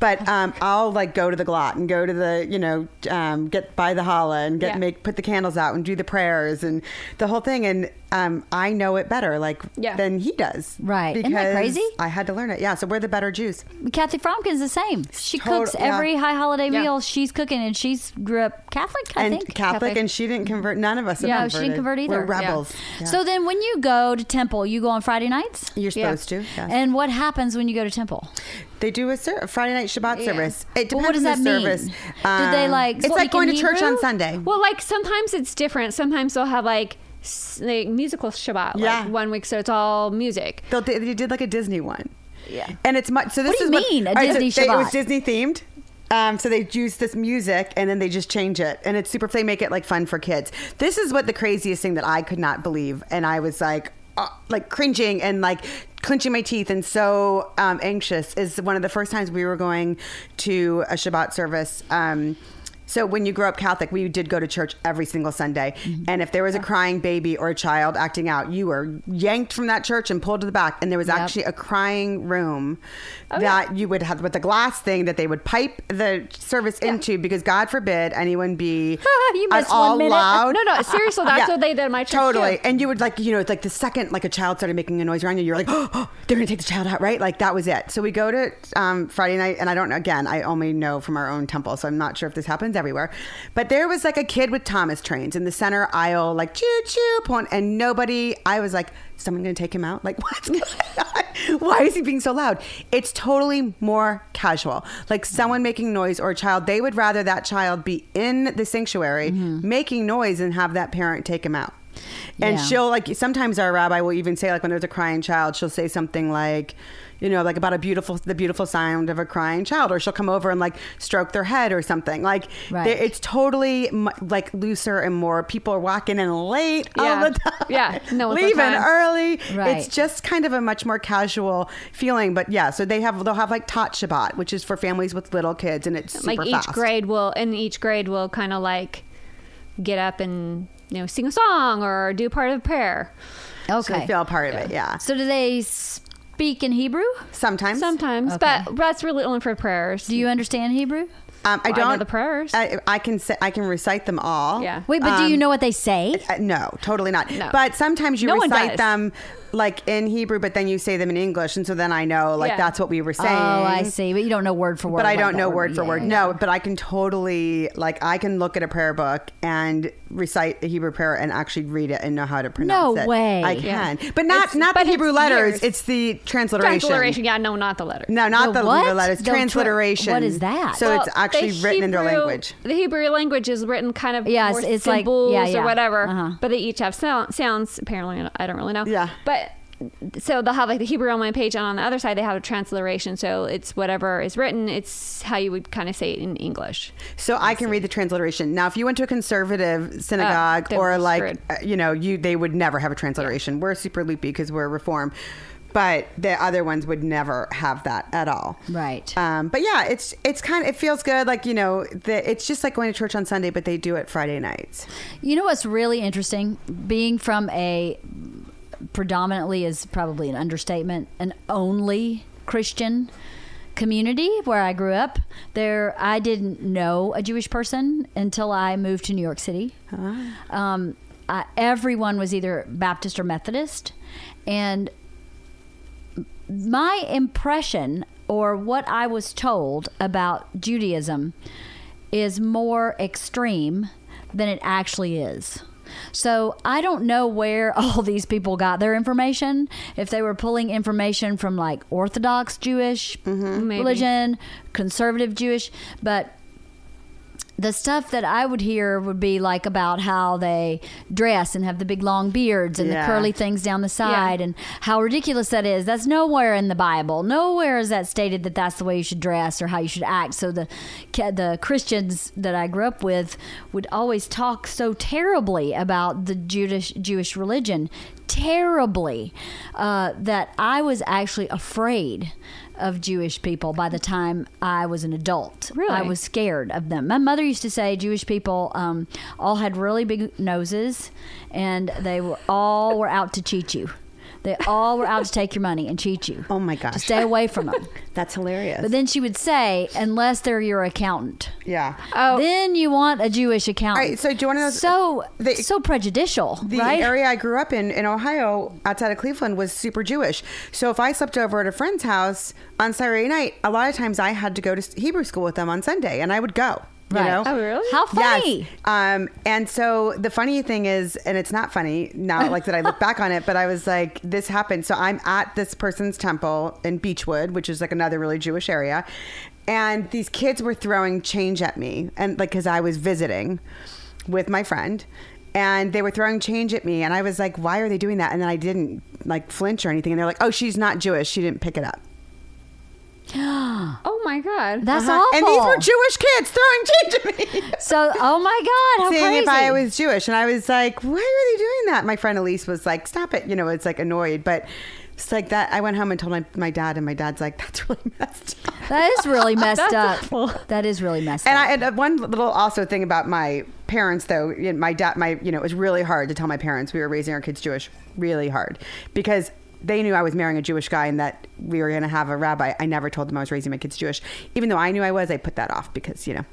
But um, I'll like go to the glot and go to the you know um, get buy the challah and get Yeah. make put the candles out and do the prayers and the whole thing. And um, I know it better like Yeah. than he does. Right. Because Isn't that crazy? I had to learn it. Yeah. So we're the better Jews. Kathy Fromkin's the same. She Total- cooks yeah. every high holiday Yeah. meal. She's cooking, and she's grew up Catholic. I and think Catholic, Catholic. and she didn't convert. None of us have Yeah, converted. she didn't convert either. We're rebels. Yeah. So then, when you go to temple, you go on Friday nights. you're Yeah. supposed to. Yes. And what happens when you go to temple? They do a, ser- a Friday night Shabbat Yeah. service. It depends Well, what does on the that mean? service. Do they, Um, like, It's speak like going in to church on Sunday. Well, like sometimes it's different. Sometimes they'll have like, s- like musical Shabbat. Yeah. Like one week, so it's all music. They'll, they they did like a Disney one. Yeah. And it's much. So this is What do you mean, a all right, so Disney they- It was Disney themed. Um, so they use this music and then they just change it, and it's super. They make it like fun for kids. This is what the craziest thing that I could not believe, and I was like, uh, like cringing and like clenching my teeth and so um, anxious. Is one of the first times we were going to a Shabbat service. Um, so when you grew up Catholic, we did go to church every single Sunday, Mm-hmm. and if there was a crying baby or a child acting out, you were yanked from that church and pulled to the back. And there was Yep. actually a crying room that you would have with a glass thing that they would pipe the service into because God forbid anyone be You at missed all minute. loud. No, no, seriously, that's what they did at my church, Totally, too. and you would like you know it's like the second like a child started making a noise around you, you're like, oh, they're gonna take the child out, right? Like that was it. So we go to um, Friday night, and I don't know. Again, I only know from our own temple, so I'm not sure if this happens everywhere. But there was like a kid with Thomas trains in the center aisle, like choo choo, point, and nobody. I was like, someone gonna take him out? Like what's going on? Why is he being so loud? It's totally more casual. Like someone making noise or a child, they would rather that child be in the sanctuary mm-hmm. making noise and have that parent take him out. And Yeah. she'll like sometimes our rabbi will even say like when there's a crying child, she'll say something like, you know, like about a beautiful the beautiful sound of a crying child, or she'll come over and like stroke their head or something. Like Right. it's totally like looser and more. People are walking in late all Yeah. the time. Yeah. No leaving early. Right. It's just kind of a much more casual feeling. But yeah, so they have they'll have like Tot Shabbat, which is for families with little kids, and it's super like each fast. grade will, and each grade will kind of like get up and you know sing a song or do part of a prayer. So Okay. they feel part of it. Yeah, So do they speak in Hebrew? sometimes. Sometimes, Okay. but that's really only for prayers. Do you understand Hebrew? Um, I Well, I know don't. the prayers. I, I can say I can recite them all. Yeah. Wait, but do you Um, know what they say? Uh, no, totally not. No. But sometimes you No recite them like in Hebrew, but then you say them in English, and so then I know like Yeah. that's what we were saying. Oh, I see. But you don't know word for word. But I don't know would word for Yeah, word. yeah. No, but I can totally like I can look at a prayer book and recite the Hebrew prayer and actually read it and know how to pronounce No it. way. I Yeah. can, but not It's- not but the Hebrew it's letters. years. It's the transliteration. transliteration. Yeah, no, not the letter. No, not The the. Letters. The tra- transliteration. what is that? So it's actually written in their language. The Hebrew language is written kind of more it's like- symbols yeah, yeah. or whatever, Uh-huh. but they each have sound, sounds. Apparently, I don't really know. Yeah. but so they'll have like the Hebrew on one page, and on the other side they have a transliteration. So it's whatever is written. It's how you would kind of say it in English. So I can read the transliteration. Now, if you went to a conservative synagogue then or like, uh, you know, you they would never have a transliteration. We're super loopy because we're reform, but the other ones would never have that at all. Right. Um, but yeah, it's it's kind of it feels good. Like you know, the, it's just like going to church on Sunday, but they do it Friday nights. You know what's really interesting? Being from a predominantly is probably an understatement, an only Christian community where I grew up. There, I didn't know a Jewish person until I moved to New York City. Um, I, everyone was either Baptist or Methodist, and my impression or what I was told about Judaism is more extreme than it actually is. So I don't know where all these people got their information. If they were pulling information from like Orthodox Jewish mm-hmm. Maybe. religion, conservative Jewish, but the stuff that I would hear would be like about how they dress and have the big long beards and Yeah. the curly things down the side and how ridiculous that is. That's nowhere in the Bible. Nowhere is that stated that that's the way you should dress or how you should act. So the the Christians that I grew up with would always talk so terribly about the Jewish Jewish religion, terribly uh, that I was actually afraid of Jewish people by the time I was an adult. Really? I was scared of them. My mother used to say Jewish people um, all had really big noses, and they were all were out to cheat you. They all were out to take your money and cheat you. Oh my gosh. To stay away from them. that's hilarious. But then she would say, unless they're your accountant. yeah. Oh, Then you want a Jewish accountant. All right, so do you wanna know- So the- so prejudicial, The right? area I grew up in, in Ohio, outside of Cleveland, was super Jewish. So if I slept over at a friend's house on Saturday night, a lot of times I had to go to Hebrew school with them on Sunday, and I would go. You Right. know? Oh, really? How funny. Yes. Um, and so the funny thing is, and it's not funny now, like that I look back on it, but I was like, this happened. So I'm at this person's temple in Beachwood, which is like another really Jewish area. And these kids were throwing change at me. And like, cause I was visiting with my friend and they were throwing change at me. And I was like, why are they doing that? And then I didn't like flinch or anything. And they're like, oh, she's not Jewish. She didn't pick it up. oh my god. That's Uh-huh. awful. And these were Jewish kids throwing change at me. So, oh my God, how seeing crazy! if I was Jewish, and I was like, "Why are they doing that?" My friend Elise was like, "Stop it!" You know, it's like annoyed, but it's like that. I went home and told my, my dad, and my dad's like, "That's really messed up." that is really messed up. awful. That is really messed And up. I and uh, one little also thing about my parents, though, my dad, my you know, it was really hard to tell my parents we were raising our kids Jewish, really hard, because they knew I was marrying a Jewish guy and that we were going to have a rabbi. I never told them I was raising my kids Jewish, even though I knew I was. I put that off because you know.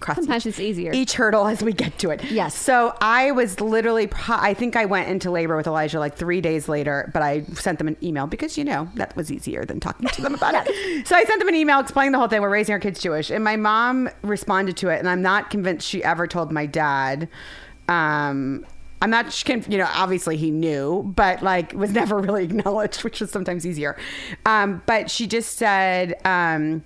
cross Sometimes each- it's easier. Each hurdle as we get to it. Yes. So I was literally, I think I went into labor with Elijah like three days later, but I sent them an email because, you know, that was easier than talking to them about it. So I sent them an email explaining the whole thing. We're raising our kids Jewish. And my mom responded to it, and I'm not convinced she ever told my dad. Um, I'm not, you know, obviously he knew, but like was never really acknowledged, which is sometimes easier. Um, but she just said, um,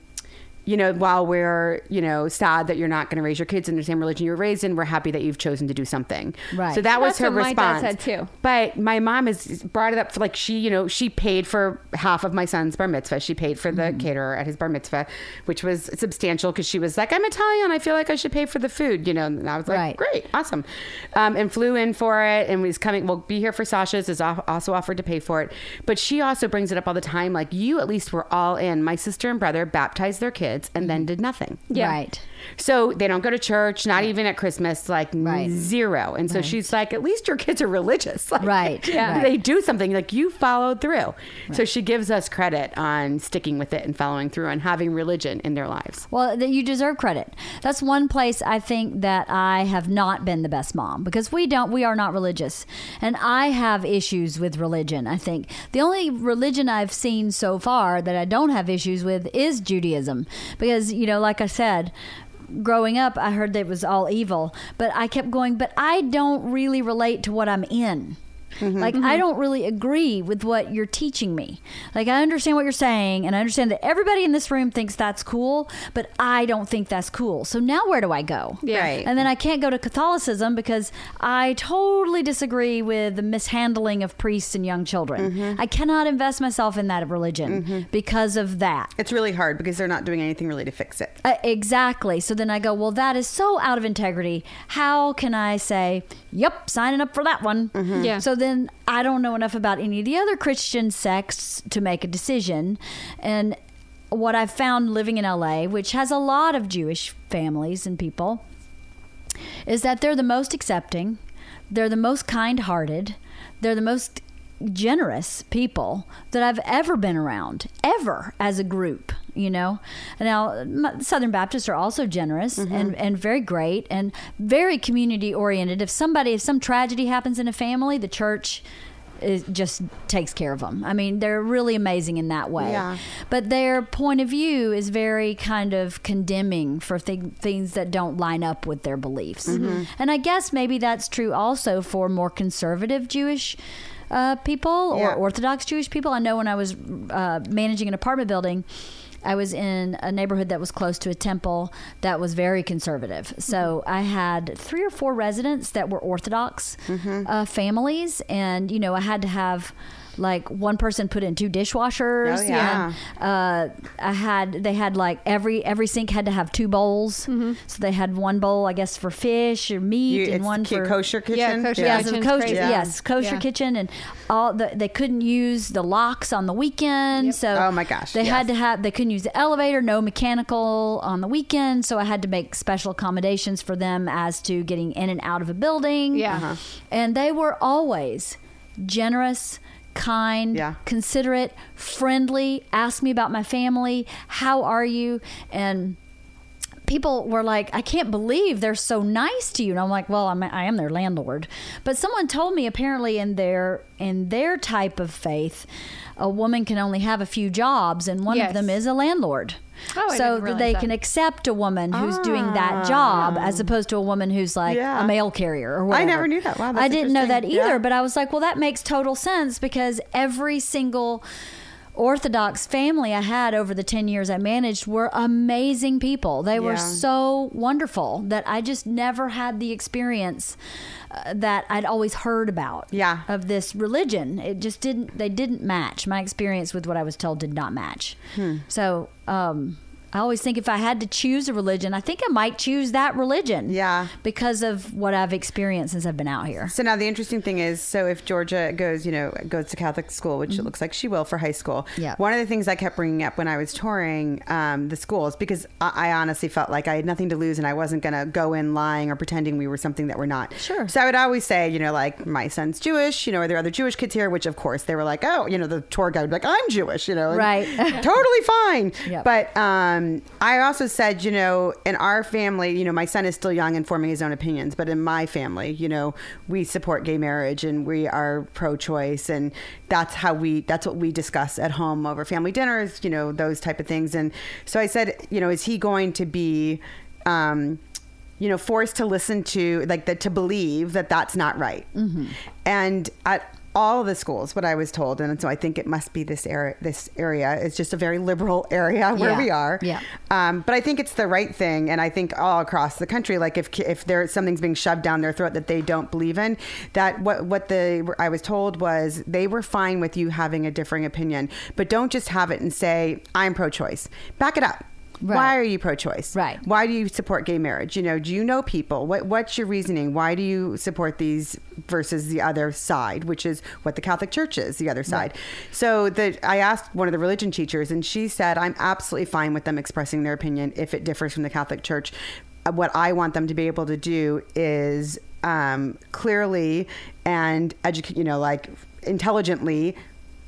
you know, while we're, you know, sad that you're not going to raise your kids in the same religion you were raised in, we're happy that you've chosen to do something. Right. So that was her what my dad response. said, too. But my mom has brought it up for like she, you know, she paid for half of my son's bar mitzvah. She paid for the Mm-hmm. caterer at his bar mitzvah, which was substantial because she was like, I'm Italian. I feel like I should pay for the food, you know. And I was like, Right. great, awesome. Um, and flew in for it and was coming, we'll be here for Sasha's, is also offered to pay for it. But she also brings it up all the time. Like, you at least were all in. My sister and brother baptized their kids and then mm-hmm. did nothing. Yeah. Right. So they don't go to church, not even at Christmas, like Right. zero. And so she's like, at least your kids are religious. Like, Right, Yeah. right. They do something like you followed through. So she gives us credit on sticking with it and following through and having religion in their lives. Well, you deserve credit. That's one place I think that I have not been the best mom because we don't we are not religious. And I have issues with religion, I think. The only religion I've seen so far that I don't have issues with is Judaism because, you know, like I said, growing up I heard that it was all evil, but I kept going, but I don't really relate to what I'm in. Mm-hmm. Like I mm-hmm. don't really agree with what you're teaching me. Like I understand what you're saying and I understand that everybody in this room thinks that's cool, but I don't think that's cool. So now where do I go? Yeah. Right. And then I can't go to Catholicism because I totally disagree with the mishandling of priests and young children. Mm-hmm. I cannot invest myself in that religion because of that. It's really hard because they're not doing anything really to fix it. Uh, exactly. So then I go, well, that is so out of integrity. How can I say, yep, signing up for that one? Mm-hmm. Yeah. So then I don't know enough about any of the other Christian sects to make a decision. And what I've found living in LA, which has a lot of Jewish families and people, is that they're the most accepting, they're the most kind hearted, they're the most generous people that I've ever been around, ever as a group, you know. Now, Southern Baptists are also generous mm-hmm. and, and very great and very community oriented. If somebody, if some tragedy happens in a family, the church is, just takes care of them. I mean, they're really amazing in that way. Yeah. But their point of view is very kind of condemning for th- things that don't line up with their beliefs. Mm-hmm. And I guess maybe that's true also for more conservative Jewish uh, people or Orthodox Jewish people. I know when I was uh, managing an apartment building, I was in a neighborhood that was close to a temple that was very conservative. So I had three or four residents that were Orthodox uh, families, and you know I had to have like one person put in two dishwashers. Oh, yeah. and, uh, I had they had like every every sink had to have two bowls. So they had one bowl, I guess, for fish or meat, You, and it's one for kosher kitchen. Yeah, kosher Yes, kitchen's kosher, crazy. yes, kosher Yeah. kitchen, and all the, they couldn't use the locks on the weekend. So Oh, my gosh, they had to have they couldn't use the elevator, no mechanical on the weekend. So I had to make special accommodations for them as to getting in and out of a building. Yeah. Uh-huh. and they were always generous. Kind, Yeah. considerate, friendly. Ask me about my family. How are you? And people were like, I can't believe they're so nice to you. And I'm like, well, I'm, I am their landlord. But someone told me apparently in their in their type of faith, a woman can only have a few jobs, and one Yes. of them is a landlord. Oh, so that they that. can accept a woman who's doing ah. that job as opposed to a woman who's like Yeah. a mail carrier or whatever. I never knew that. Wow, I didn't know that either, Yeah. but I was like, well, that makes total sense because every single Orthodox family I had over the 10 years I managed were amazing people. They were so wonderful that I just never had the experience uh, that I'd always heard about Yeah. of this religion. It just didn't, they didn't match. My experience with what I was told did not match. Hmm. So, um, I always think if I had to choose a religion, I think I might choose that religion. Yeah. Because of what I've experienced since I've been out here. So now the interesting thing is, so if Georgia goes, you know, goes to Catholic school, which it looks like she will for high school. Mm-hmm. Yeah. One of the things I kept bringing up when I was touring um, the schools, because I, I honestly felt like I had nothing to lose and I wasn't going to go in lying or pretending we were something that we're not. Sure. So I would always say, you know, like my son's Jewish. You know, are there other Jewish kids here? Which of course they were like, oh, you know, the tour guide would be like, I'm Jewish. You know, Right. totally fine. Yep. But um, I also said, you know, in our family, you know, my son is still young and forming his own opinions, but in my family, you know, we support gay marriage and we are pro-choice, and that's how we, that's what we discuss at home over family dinners, you know, those type of things. And so I said, you know, is he going to be, um, you know, forced to listen to like that to believe that that's not right. And at all the schools, what I was told, and so I think it must be this area. This area is just a very liberal area where Yeah. we are. Yeah. Um, but I think it's the right thing, and I think all across the country, like if if there's something's being shoved down their throat that they don't believe in, that what what the I was told was they were fine with you having a differing opinion, but don't just have it and say I'm pro-choice. Back it up. Why are you pro-choice? Right. Why do you support gay marriage? You know, do you know people? What What's your reasoning? Why do you support these versus the other side, which is what the Catholic Church is, the other side? So the I asked one of the religion teachers, and she said, "I'm absolutely fine with them expressing their opinion if it differs from the Catholic Church. What I want them to be able to do is um, clearly and educate, you know, like intelligently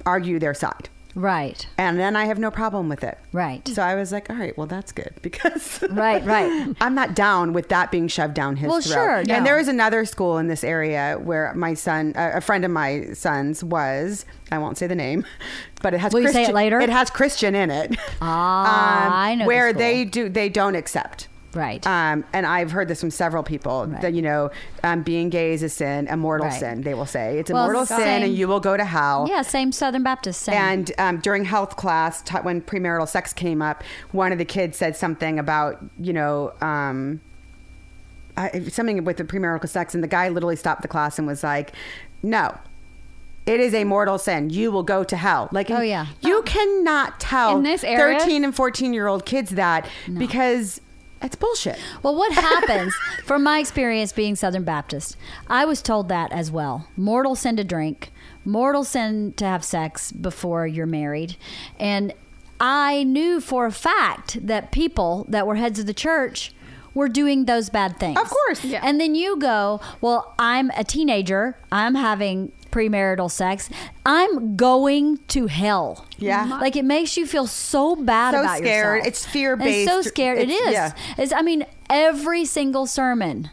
argue their side." Right. And then I have no problem with it. Right. So I was like, all right, well, that's good because Right, right. I'm not down with that being shoved down his Well, throat. sure, no. And there is another school in this area where my son, a a friend of my son's, was. I won't say the name, but it has. Will you say it Christian, later? It has Christian in it. Ah, I know Where school. they do, they don't accept Right. Um, and I've heard this from several people Right. that you know, um, being gay is a sin, a mortal Right. sin. They will say it's a Well, mortal same- sin, and you will go to hell. yeah, same Southern Baptist. Same. And um, during health class, ta- when premarital sex came up, one of the kids said something about, you know, um, I, something with the premarital sex, and the guy literally stopped the class and was like, "No, it is a mortal sin. You will go to hell." Like, Oh, yeah. you cannot tell In this area? thirteen and fourteen year old kids that because it's bullshit. Well, what happens from my experience being Southern Baptist? I was told that as well. Mortal sin to drink, mortal sin to have sex before you're married. And I knew for a fact that people that were heads of the church were doing those bad things. Of course. Yeah. And then you go, well, I'm a teenager. I'm having premarital sex. I'm going to hell. Yeah. Mm-hmm. Like it makes you feel so bad So about scared. yourself. It's fear-based. And so scared. It It's- is. yeah. It's, I mean, every single sermon,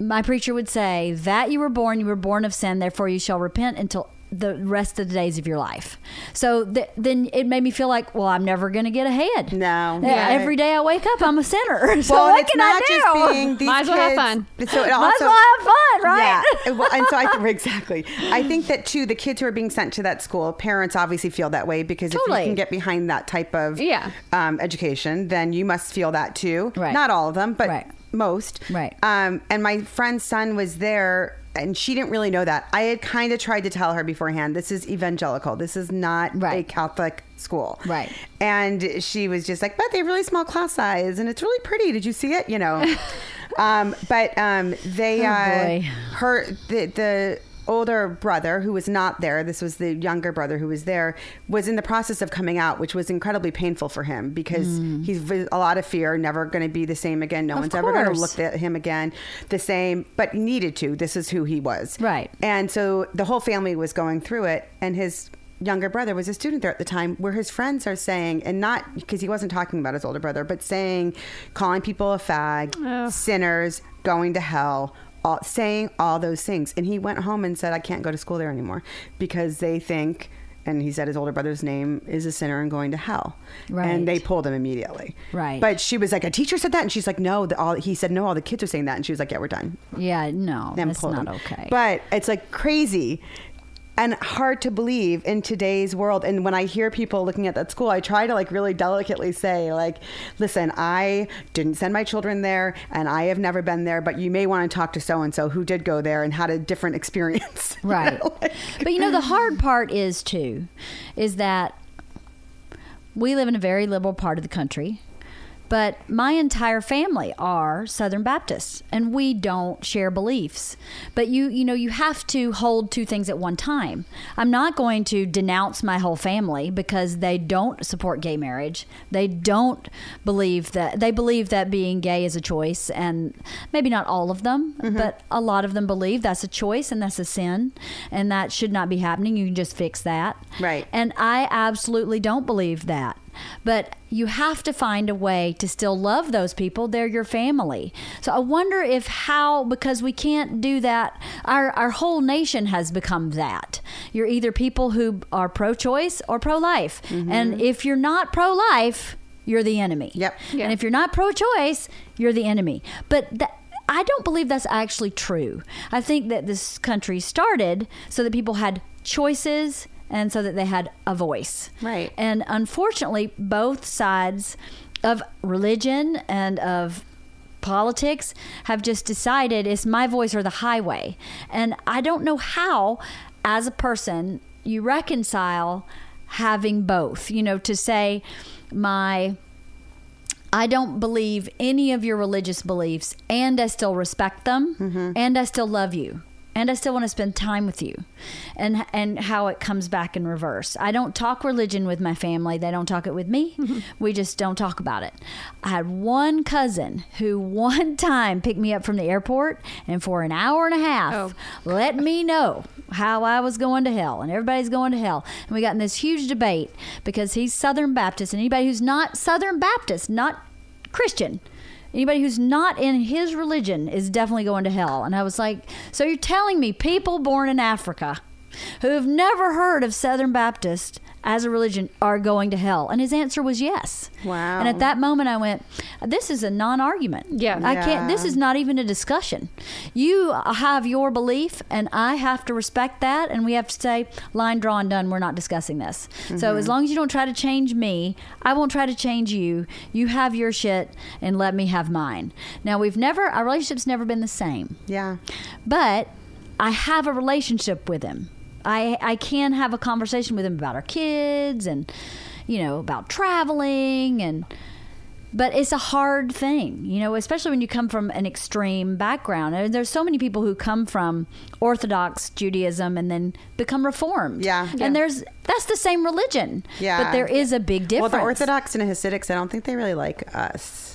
my preacher would say, That you were born, you were born of sin, therefore you shall repent until the rest of the days of your life. So th- then it made me feel like, well, I'm never going to get ahead. No. Yeah. Every day I wake up, I'm a sinner. so well, what it's can not I do? just being these Might as well have kids- fun. So it Might also, as well have fun, right? Yeah. Well, and so I think exactly. I think that too, the kids who are being sent to that school, parents obviously feel that way because if you can get behind that type of Yeah. um, education, then you must feel that too. Right. Not all of them, but Right. most. Right. Um, and my friend's son was there. And she didn't really know that. I had kind of tried to tell her beforehand. This is evangelical. This is not a Catholic school. Right. And she was just like, but they have really small class size and it's really pretty. Did you see it? You know. um, but um, they Oh, uh, her the the older brother who was not there this was the younger brother who was there was in the process of coming out which was incredibly painful for him because mm. he's a lot of fear never going to be the same again no. Of one's ever going to look at him again the same but needed to this is who he was Right. and so the whole family was going through it and his younger brother was a student there at the time where his friends are saying and not because he wasn't talking about his older brother but saying calling people a fag Ugh. sinners going to hell all, saying all those things and he went home and said i can't go to school there anymore because they think and he said his older brother's name is a sinner and going to hell Right. and they pulled him immediately Right. but she was like a teacher said that and she's like no the, all he said no all the kids are saying that and she was like yeah we're done Yeah, no, them that's not him. okay. But it's like crazy and hard to believe in today's world. And when I hear people looking at that school, I try to like really delicately say, like, listen, I didn't send my children there and I have never been there, but you may want to talk to so and so who did go there and had a different experience. You Right. know, like- but you know, the hard part is too, is that we live in a very liberal part of the country. But my entire family are Southern Baptists, and we don't share beliefs. But you, you know, you have to hold two things at one time. I'm not going to denounce my whole family because they don't support gay marriage. They don't believe that they believe that being gay is a choice, and maybe not all of them, mm-hmm. but a lot of them believe that's a choice and that's a sin, and that should not be happening. You can just fix that, Right. And I absolutely don't believe that. But you have to find a way to still love those people. They're your family. So I wonder if how because we can't do that. Our our whole nation has become that. You're either people who are pro-choice or pro-life, mm-hmm. and if you're not pro-life, you're the enemy. Yep. Yeah. And if you're not pro-choice, you're the enemy. But that. I don't believe that's actually true. I think that this country started so that people had choices and so that they had a voice. Right. And unfortunately, both sides of religion and of politics have just decided it's my voice or the highway. And I don't know how, as a person, you reconcile having both. You know, to say, my. I don't believe any of your religious beliefs, and I still respect them, mm-hmm. and I still love you, and I still want to spend time with you, and and how it comes back in reverse. I don't talk religion with my family; they don't talk it with me. we just don't talk about it. I had one cousin who one time picked me up from the airport, and for an hour and a half, Oh. let me know how I was going to hell and everybody's going to hell. And we got in this huge debate because he's Southern Baptist and anybody who's not Southern Baptist, not Christian, anybody who's not in his religion is definitely going to hell. And I was like, so you're telling me people born in Africa who have never heard of Southern Baptist as a religion are going to hell? And his answer was yes. Wow. And at that moment, I went, This is a non argument. Yeah. I can't, this is not even a discussion. You have your belief, and I have to respect that. And we have to say, line drawn, done. We're not discussing this. So Mm-hmm. as long as you don't try to change me, I won't try to change you. You have your shit, and let me have mine. Now, we've never, our relationship's never been the same Yeah. but I have a relationship with him. I I can have a conversation with him about our kids and you know about traveling and but it's a hard thing, you know, especially when you come from an extreme background. And there's so many people who come from Orthodox Judaism and then become Reformed. Yeah. Yeah. And there's that's the same religion. Yeah. But there is a big difference. Well, the Orthodox and Hasidics, I don't think they really like us.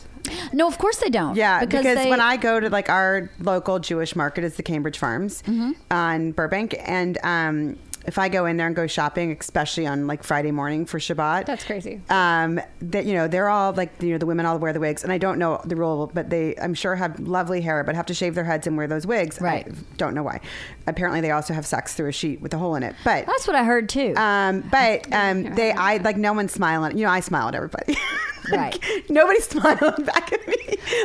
No, of course they don't. Yeah, because, they- when I go to like our local Jewish market is the Cambridge Farms Mm-hmm. on Burbank, and um, if I go in there and go shopping, especially on like Friday morning for Shabbat, That's crazy. Um, that you know they're all like you know the women all wear the wigs, and I don't know the rule, but they I'm sure have lovely hair, but have to shave their heads and wear those wigs. Right. I don't know why. Apparently, they also have sex through a sheet with a hole in it, but. that's what I heard too. Um, but um, they, I like no one's smiling. You know, I smile at everybody. Like, Right. Nobody's smiling back at me.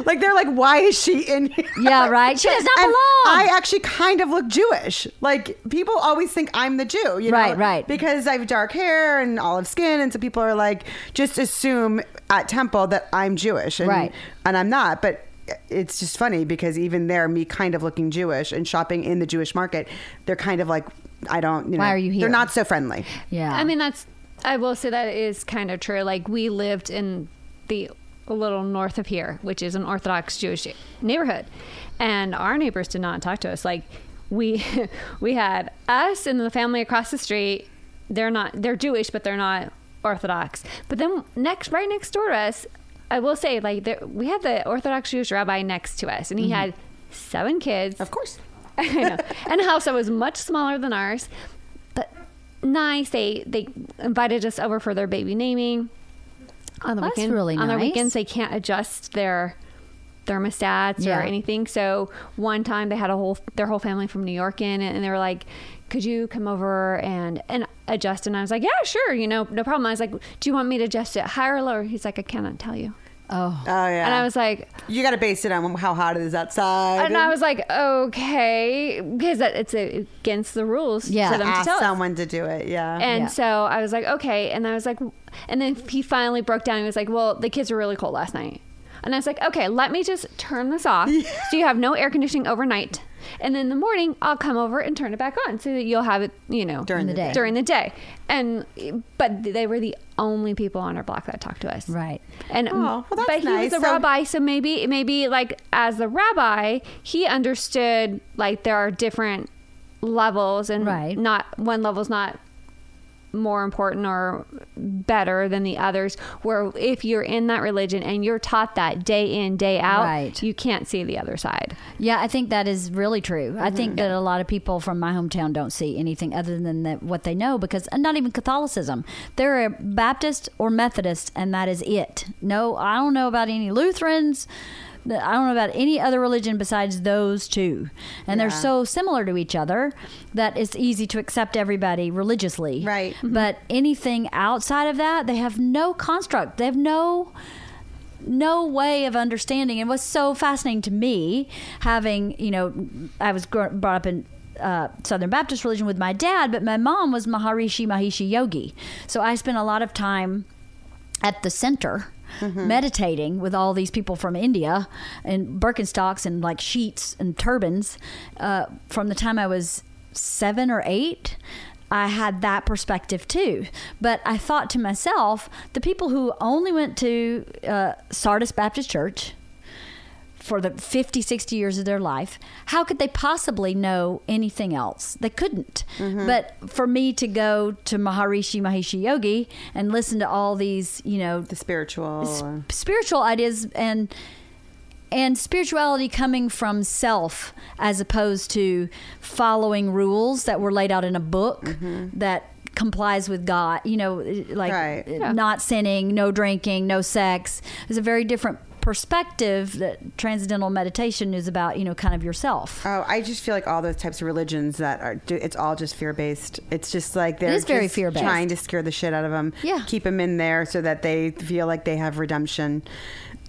Like they're like, why is she in here? Yeah, right. She does not belong. I actually kind of look Jewish. Like people always think I'm the Jew. You know? Right, right. Because I have dark hair and olive skin, and so people are like, just assume at Temple that I'm Jewish, and, Right. And I'm not, but. It's just funny because even there, me kind of looking Jewish and shopping in the Jewish market, they're kind of like, I don't, you know, Why are you here? They're not so friendly. yeah. I mean, that's. I will say that is kind of true. Like we lived in the a little north of here, which is an Orthodox Jewish neighborhood, and our neighbors did not talk to us. Like we we had us and the family across the street. They're not. They're Jewish, but they're not Orthodox. But then next, right next door to us, I will say, like there, we had the Orthodox Jewish rabbi next to us, and he mm-hmm. had seven kids. Of course. I know. And a house that was much smaller than ours, but nice. They they invited us over for their baby naming on the weekend. really nice on their weekends, they can't adjust their thermostats Yeah. or anything. So one time they had a whole their whole family from New York in, and they were like. Could you come over and and adjust? And I was like, yeah, sure, you know, no problem. I was like, do you want me to adjust it higher or lower? He's like, I cannot tell you. oh. Oh yeah. And I was like, you got to base it on how hot it is outside. and I was like, okay, because it's against the rules Yeah. for them to ask tell us. someone to do it. Yeah. And Yeah. so I was like, okay. And I was like, and then he finally broke down. He was like, well, the kids were really cold last night. And I was like, okay, let me just turn this off so you have no air conditioning overnight. And then in the morning, I'll come over and turn it back on so that you'll have it, you know, During the day. During the day. And, but they were the only people on our block that talked to us. Right. And Oh, well, that's but he nice. was a So- rabbi, so maybe maybe like as the rabbi, he understood like there are different levels and Right. not one level's not more important or better than the others where if you're in that religion and you're taught that day in day out Right. you can't see the other side Yeah, I think that is really true. I Mm-hmm. think that a lot of people from my hometown don't see anything other than that, what they know because not even Catholicism. They're a Baptist or Methodist, and that is it. No, I don't know about any Lutherans. I don't know about any other religion besides those two. And they're so similar to each other that it's easy to accept everybody religiously. Right. But anything outside of that, they have no construct. They have no no way of understanding. And what's so fascinating to me, having you know, I was brought up in uh, Southern Baptist religion with my dad, but my mom was Maharishi Mahesh Yogi, so I spent a lot of time at the center. Meditating with all these people from India and Birkenstocks and like sheets and turbans uh, from the time I was seven or eight. I had that perspective too. But I thought to myself, the people who only went to uh, Sardis Baptist Church for the 50, 60 years of their life, how could they possibly know anything else? They couldn't. But for me to go to Maharishi Mahesh Yogi and listen to all these, you know, the spiritual. sp- spiritual ideas and and spirituality coming from self as opposed to following rules that were laid out in a book that complies with God, you know, like Right. uh, Yeah. not sinning, no drinking, no sex. It's a very different perspective that transcendental meditation is about, you know, kind of yourself. Oh, I just feel like all those types of religions that are, it's all just fear based. It's just like they're very just fear-based. trying to scare the shit out of them. Yeah. keep them in there so that they feel like they have redemption.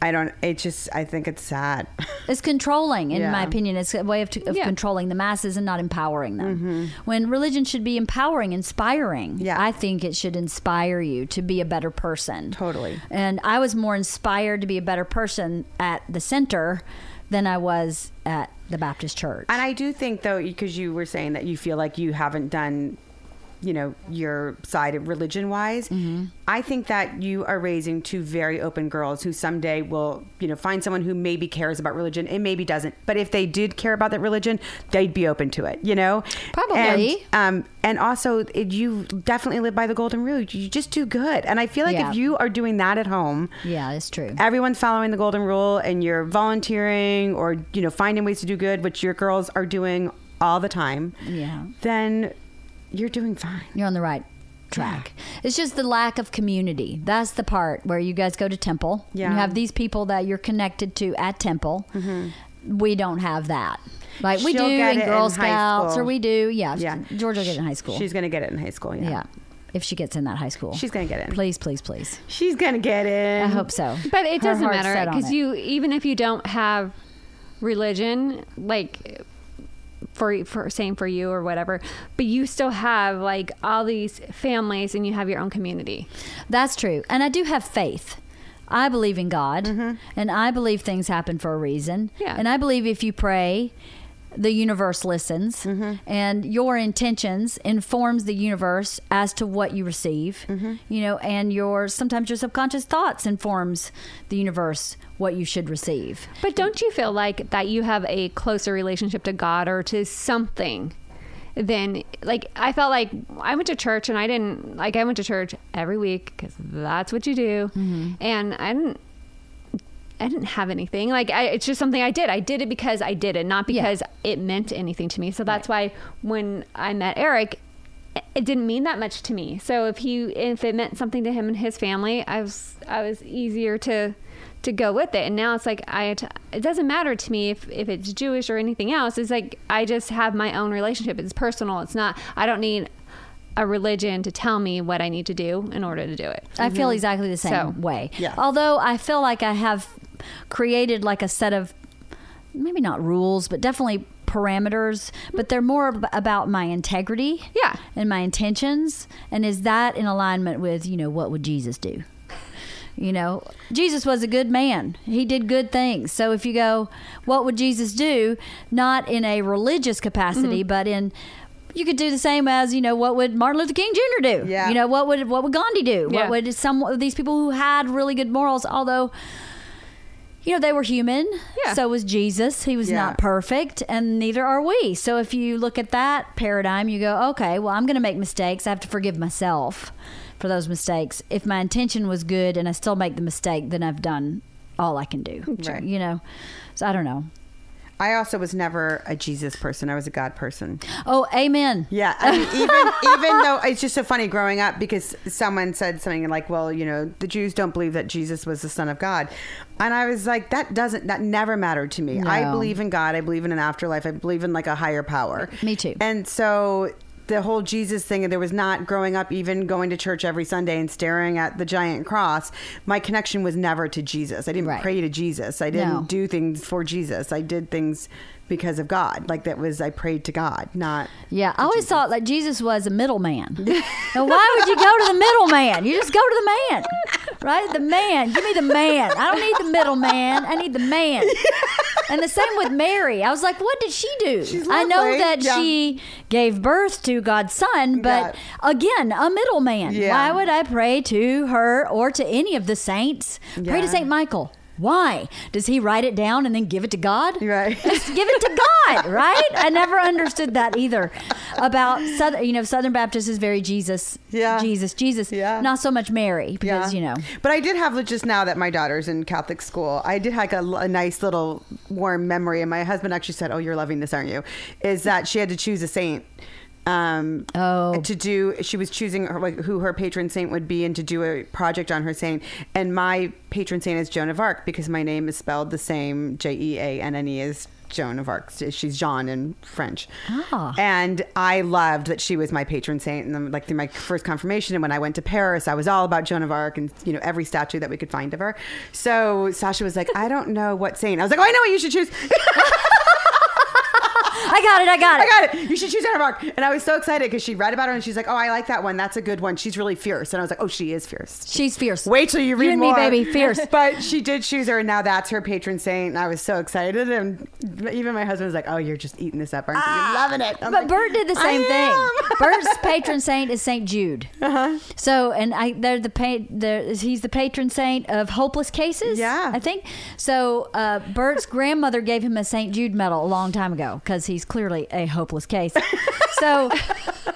I don't. It just. I think it's sad. It's controlling, in Yeah. my opinion. It's a way of, of Yeah. controlling the masses and not empowering them. When religion should be empowering, inspiring. Mm-hmm. Yeah. I think it should inspire you to be a better person. Totally. And I was more inspired to be a better person at the center than I was at the Baptist church. And I do think, though, because you were saying that you feel like you haven't done, you know, your side of religion wise, Mm-hmm. I think that you are raising two very open girls who someday will, you know, find someone who maybe cares about religion and maybe doesn't. But if they did care about that religion, they'd be open to it, you know? Probably. And, um, and also, it, you definitely live by the golden rule. You just do good. And I feel like Yeah. if you are doing that at home, yeah, it's true. everyone's following the golden rule and you're volunteering or you know finding ways to do good which your girls are doing all the time Yeah. then you're doing fine You're on the right track. It's just the lack of community. That's the part where you guys go to temple. Yeah. You have these people that you're connected to at temple. Mm-hmm. We don't have that. Like we She'll do get in it Girl in Scouts, or we do. Yeah. Yeah. George will get it in high school. she's gonna get it in high school yeah, yeah. If she gets in that high school, she's gonna get it Please, please, please. she's gonna get it I hope so. But it Her doesn't matter because you, even if you don't have religion, like for for same for you or whatever, but you still have like all these families and you have your own community. That's true. And I do have faith. I believe in God mm-hmm. and I believe things happen for a reason. Yeah. And I believe if you pray, the universe listens mm-hmm. and your intentions informs the universe as to what you receive. Mm-hmm. You know, and your sometimes your subconscious thoughts informs the universe what you should receive. But don't you feel like that you have a closer relationship to God or to something than like I felt like I went to church and I didn't like I went to church every week because that's what you do, mm-hmm. and I didn't. I didn't have anything. Like I, it's just something I did. I did it because I did it, not because it meant anything to me. So that's why when I met Eric, it didn't mean that much to me. So if he if it meant something to him and his family, I was I was easier to to go with it. And now it's like I it doesn't matter to me if if it's Jewish or anything else. It's like I just have my own relationship. It's personal. It's not I don't need a religion to tell me what I need to do in order to do it. I feel mm-hmm. exactly the same So, way. yeah. Although I feel like I have created like a set of maybe not rules, but definitely parameters, but they're more ab- about my integrity. Yeah. And my intentions. And is that in alignment with, you know, what would Jesus do? You know, Jesus was a good man. He did good things. So if you go, what would Jesus do? Not in a religious capacity, Mm-hmm. but in you could do the same as you know what would Martin Luther King Jr. do? Yeah. You know what would what would Gandhi do? Yeah. What would some of these people who had really good morals? Although you know they were human. Yeah. So was Jesus. He was Yeah. not perfect, and neither are we. So if you look at that paradigm, you go, okay, well I'm going to make mistakes. I have to forgive myself for those mistakes. If my intention was good and I still make the mistake, then I've done all I can do. Right. You know. So I don't know. I also was never a jesus person i was a god person Oh, amen. Yeah, I mean, even even though it's just so funny growing up because someone said something like, "Well, you know, the Jews don't believe that Jesus was the Son of God," and I was like, "That doesn't that never mattered to me. I believe in God. I believe in an afterlife. I believe in like a higher power. Me too. And so the whole Jesus thing, and there was not growing up, even going to church every Sunday and staring at the giant cross. My connection was never to Jesus. I didn't Right. pray to Jesus. I didn't No. do things for Jesus. I did things because of God. Like that was I prayed to God, not Yeah, I always thought like Jesus was a middleman. now, why would you go to the middleman? You just go to the man, right? The man. Give me the man. I don't need the middleman. I need the man. And the same with Mary. I was like, what did she do? I know that Yeah. she gave birth to God's son, but again, a middleman. Yeah. Why would I pray to her or to any of the saints? Pray to Saint Michael. Why? Does he write it down and then give it to God? Right. Just give it to God, right? I never understood that either. About Southern, you know, Southern Baptist is very Jesus, Yeah. Jesus, Jesus. Yeah. Not so much Mary because you know. But I did have just now that my daughter's in Catholic school, I did have a, a nice little warm memory. And my husband actually said, "Oh, you're loving this, aren't you?" Is that she had to choose a saint Um, Oh. to do she was choosing her, like who her patron saint would be and to do a project on her saint. And my patron saint is joan of arc because my name is spelled the same j-e-a-n-n-e as joan of arc. She's jean in french. Ah. and i loved that she was my patron saint. And then like through my first confirmation and when i went to paris i was all about joan of arc and you know every statue that we could find of her. So sasha was like i don't know what saint. I was like oh i know what you should choose I got it. I got it. I got it. You should choose of Arc. And I was so excited because she read about her and she's like, oh, I like that one. That's a good one. She's really fierce. And I was like, oh, she is fierce. She's fierce. Wait till you read You and me, more. baby, fierce. But she did choose her, and now that's her patron saint. And I was so excited. And even my husband was like, oh, you're just eating this up, aren't you? You're loving it. I'm But like, Bert did the "I same thing. am." Bert's patron saint is Saint Jude. Uh-huh. So, and I, they're the pa- the he's the patron saint of hopeless cases. Yeah. I think so. Uh, Bert's grandmother gave him a Saint Jude medal a long time ago because he's clearly a hopeless case. so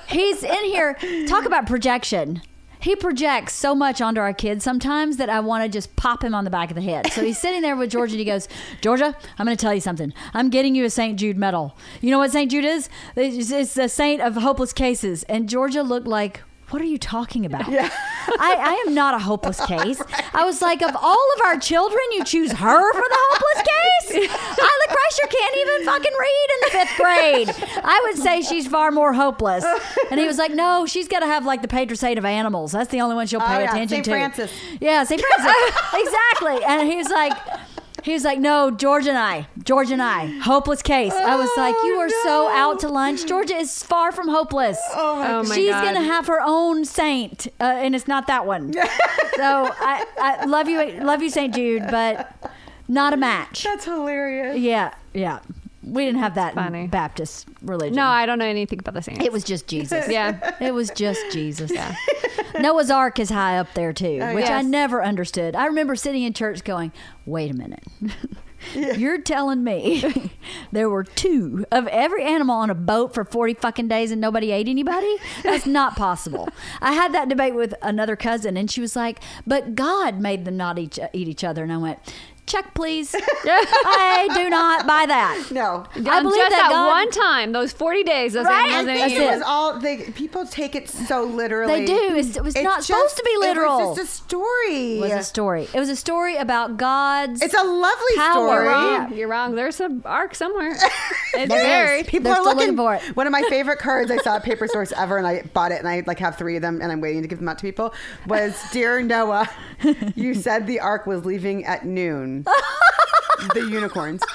he's in here. Talk about projection. He projects so much onto our kids sometimes that I want to just pop him on the back of the head. So he's sitting there with Georgia and he goes, Georgia, I'm going to tell you something. I'm getting you a St. Jude medal. You know what St. Jude is? It's, it's the saint of hopeless cases. And Georgia looked like, what are you talking about? I, I am not a hopeless case. I was like, of all of our children, you choose her for the hopeless case? Isla Crusher can't even fucking read in the fifth grade. I would say she's far more hopeless. And he was like, no, she's got to have like the saint of animals. That's the only one she'll pay Oh, yeah, attention Saint to. Francis. Yeah, St. Francis. exactly. And he's like, He's like, no, George and I, George and I, hopeless case. I was like, you are so out to lunch. Georgia is far from hopeless. Oh, my Oh my She's God. gonna have her own saint, uh, and it's not that one. so I, I love you, love you, Saint Jude, but not a match. That's hilarious. Yeah, yeah. We didn't have that funny. in Baptist religion. No, I don't know anything about the saints. it was just Jesus. yeah. It was just Jesus. Yeah. Noah's Ark is high up there too, oh, which I never understood. I remember sitting in church going, "Wait a minute." You're telling me there were two of every animal on a boat for 40 fucking days and nobody ate anybody? That's not possible. I had that debate with another cousin and she was like, but God made them not each, eat each other. And I went, check please. I do not buy that. No. I Um, believe just that that God- one time, those 40 days, those Right? animals I think it it. was all they people take it so literally. They do. It's- it was not supposed to be literal. It was just a story. It was a story. It was a story about God's. It's a lovely Power. story. You're wrong. You're wrong. There's an arc somewhere. It's There buried. is. People They're are looking, looking for it. One of my favorite cards I saw at Paper Source ever, and I bought it, and I like have three of them, and I'm waiting to give them out to people. Was Dear Noah, you said the ark was leaving at noon. the unicorns.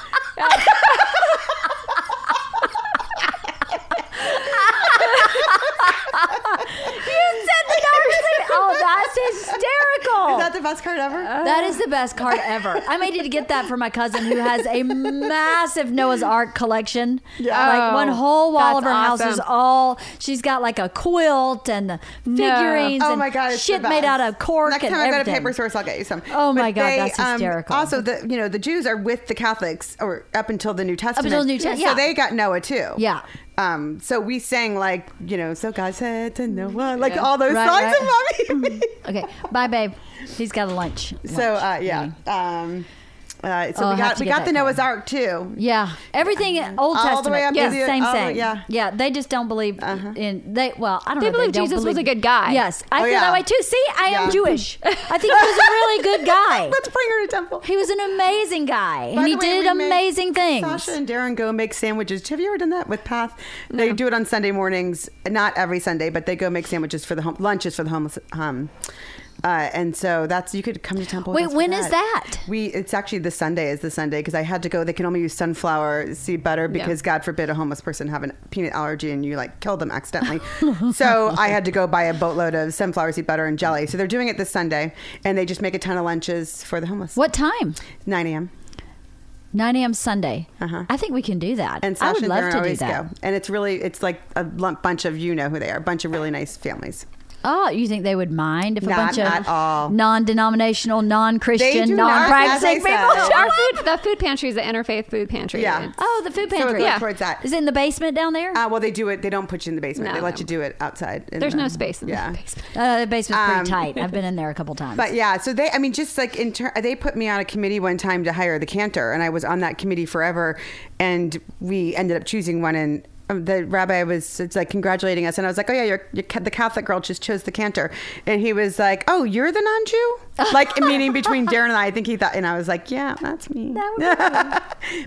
You said the dark sleep. Oh, that's hysterical. Is that the best card ever? That is the best card ever. I may need to get that for my cousin who has a massive Noah's Ark collection. Yeah. Like one whole wall of that's her house is awesome. all she's got like a quilt and the figurines Oh and my god, it's shit made best. out of cork Next and time I go to everything. Paper Source, I'll get you some. Oh my God, that's um, hysterical. also, the you know the Jews are with the Catholics, or up until the New Testament. until the New Test- yeah. So they got Noah too. Yeah. Um. So we sang like you know, so God said to Noah, like Yeah. all those Right, songs right. of mommy. Okay, bye babe. He's got a lunch. so uh, yeah. Um. Uh, so Oh, we got we got the Noah's. Ark too. Yeah, everything Old All Testament. the way up to yeah, the- same all the- thing. yeah. yeah. They just don't believe Uh-huh. in they. Well, I don't They know. believe don't Jesus was a good guy. Yes, I Oh, feel yeah. that way too. See, I am Jewish. I think he was a really good guy. Let's bring her to temple. He was an amazing guy, By and he way, did amazing things. Sasha and Darren go make sandwiches. Have you ever done that with Path? They do it on Sunday mornings, not every Sunday, but they go make sandwiches for the home lunches for the homeless. Um, uh, and so that's you could come to temple. Wait, when is that? We it's actually the Sunday is the Sunday because I had to go. They can only use sunflower seed butter because God forbid a homeless person have a peanut allergy and you like kill them accidentally. so I had to go buy a boatload of sunflower seed butter and jelly. So they're doing it this Sunday, and they just make a ton of lunches for the homeless. What time? 9 a.m. 9 a.m. Sunday. Uh-huh. I think we can do that. And I would and love to do that. go. And it's really, it's like a lump bunch of, you know who they are, a bunch of really nice families. Oh, you think they would mind if a Not bunch of all. non-denominational, non-Christian, non-practicing as I people? said. Our food, the food pantry is the interfaith food pantry. Yeah. It's- Oh, the food pantry. goes Yeah. towards that. Is it in the basement down there? Uh, well, they do it. They don't put you in the basement. No, they let no. you do it outside. in There's the- no space in yeah. the basement. Uh, the basement's pretty Um, tight. I've been in there a couple times. But yeah, so they, I mean, just like in ter- they put me on a committee one time to hire the cantor, and I was on that committee forever, and we ended up choosing one, and the rabbi was it's like congratulating us, and I was like, "Oh yeah, you're, you're the Catholic girl just chose the cantor," and he was like, "Oh, you're the non-Jew," like meaning between Darren and I. I think he thought, and I was like, "Yeah, that's me."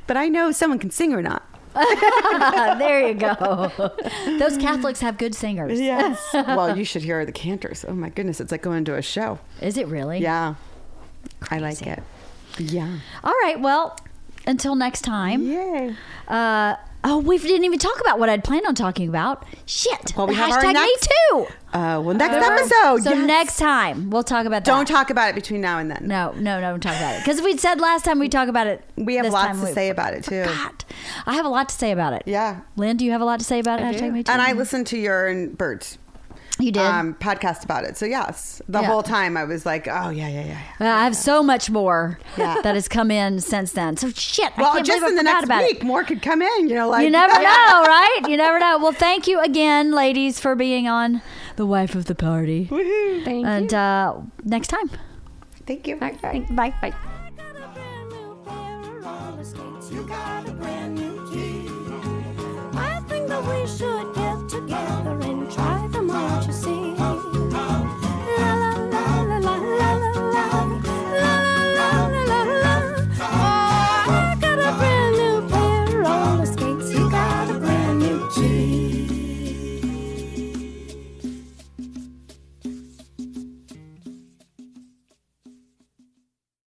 but I know someone can sing or not. there you go. Those Catholics have good singers. Yes. well, you should hear the cantors. Oh my goodness, it's like going to a show. Is it really? Yeah, I like it. Yeah. All right. Well, until next time. Yay. Uh, oh, we didn't even talk about what I'd planned on talking about. Shit. Well, we have Hashtag our me next- too. Uh, well, next episode. So yes. next time we'll talk about that. Don't talk about it between now and then. No, no, no, don't talk about it. Because we said last time we talk about it. We have lots to we say about it too. forgot. I have a lot to say about it. Yeah. Lynn, do you have a lot to say about it? Hashtag me too. And I listened to your and Birds You did. um, podcast about it. So yes, the Yeah. whole time I was like, oh yeah, yeah, yeah. yeah. Well, I have so much more Yeah. that has come in since then. So shit. I Well, can't just in I the next week, It. more could come in. You know, like You never know, right? You never know. Well, thank you again, ladies, for being on the wife of the party. Woohoo. Thank And you. uh, next time. Thank you. Bye. Bye. got a brand new pair of roller skates. You got a brand new key. I think that we should get together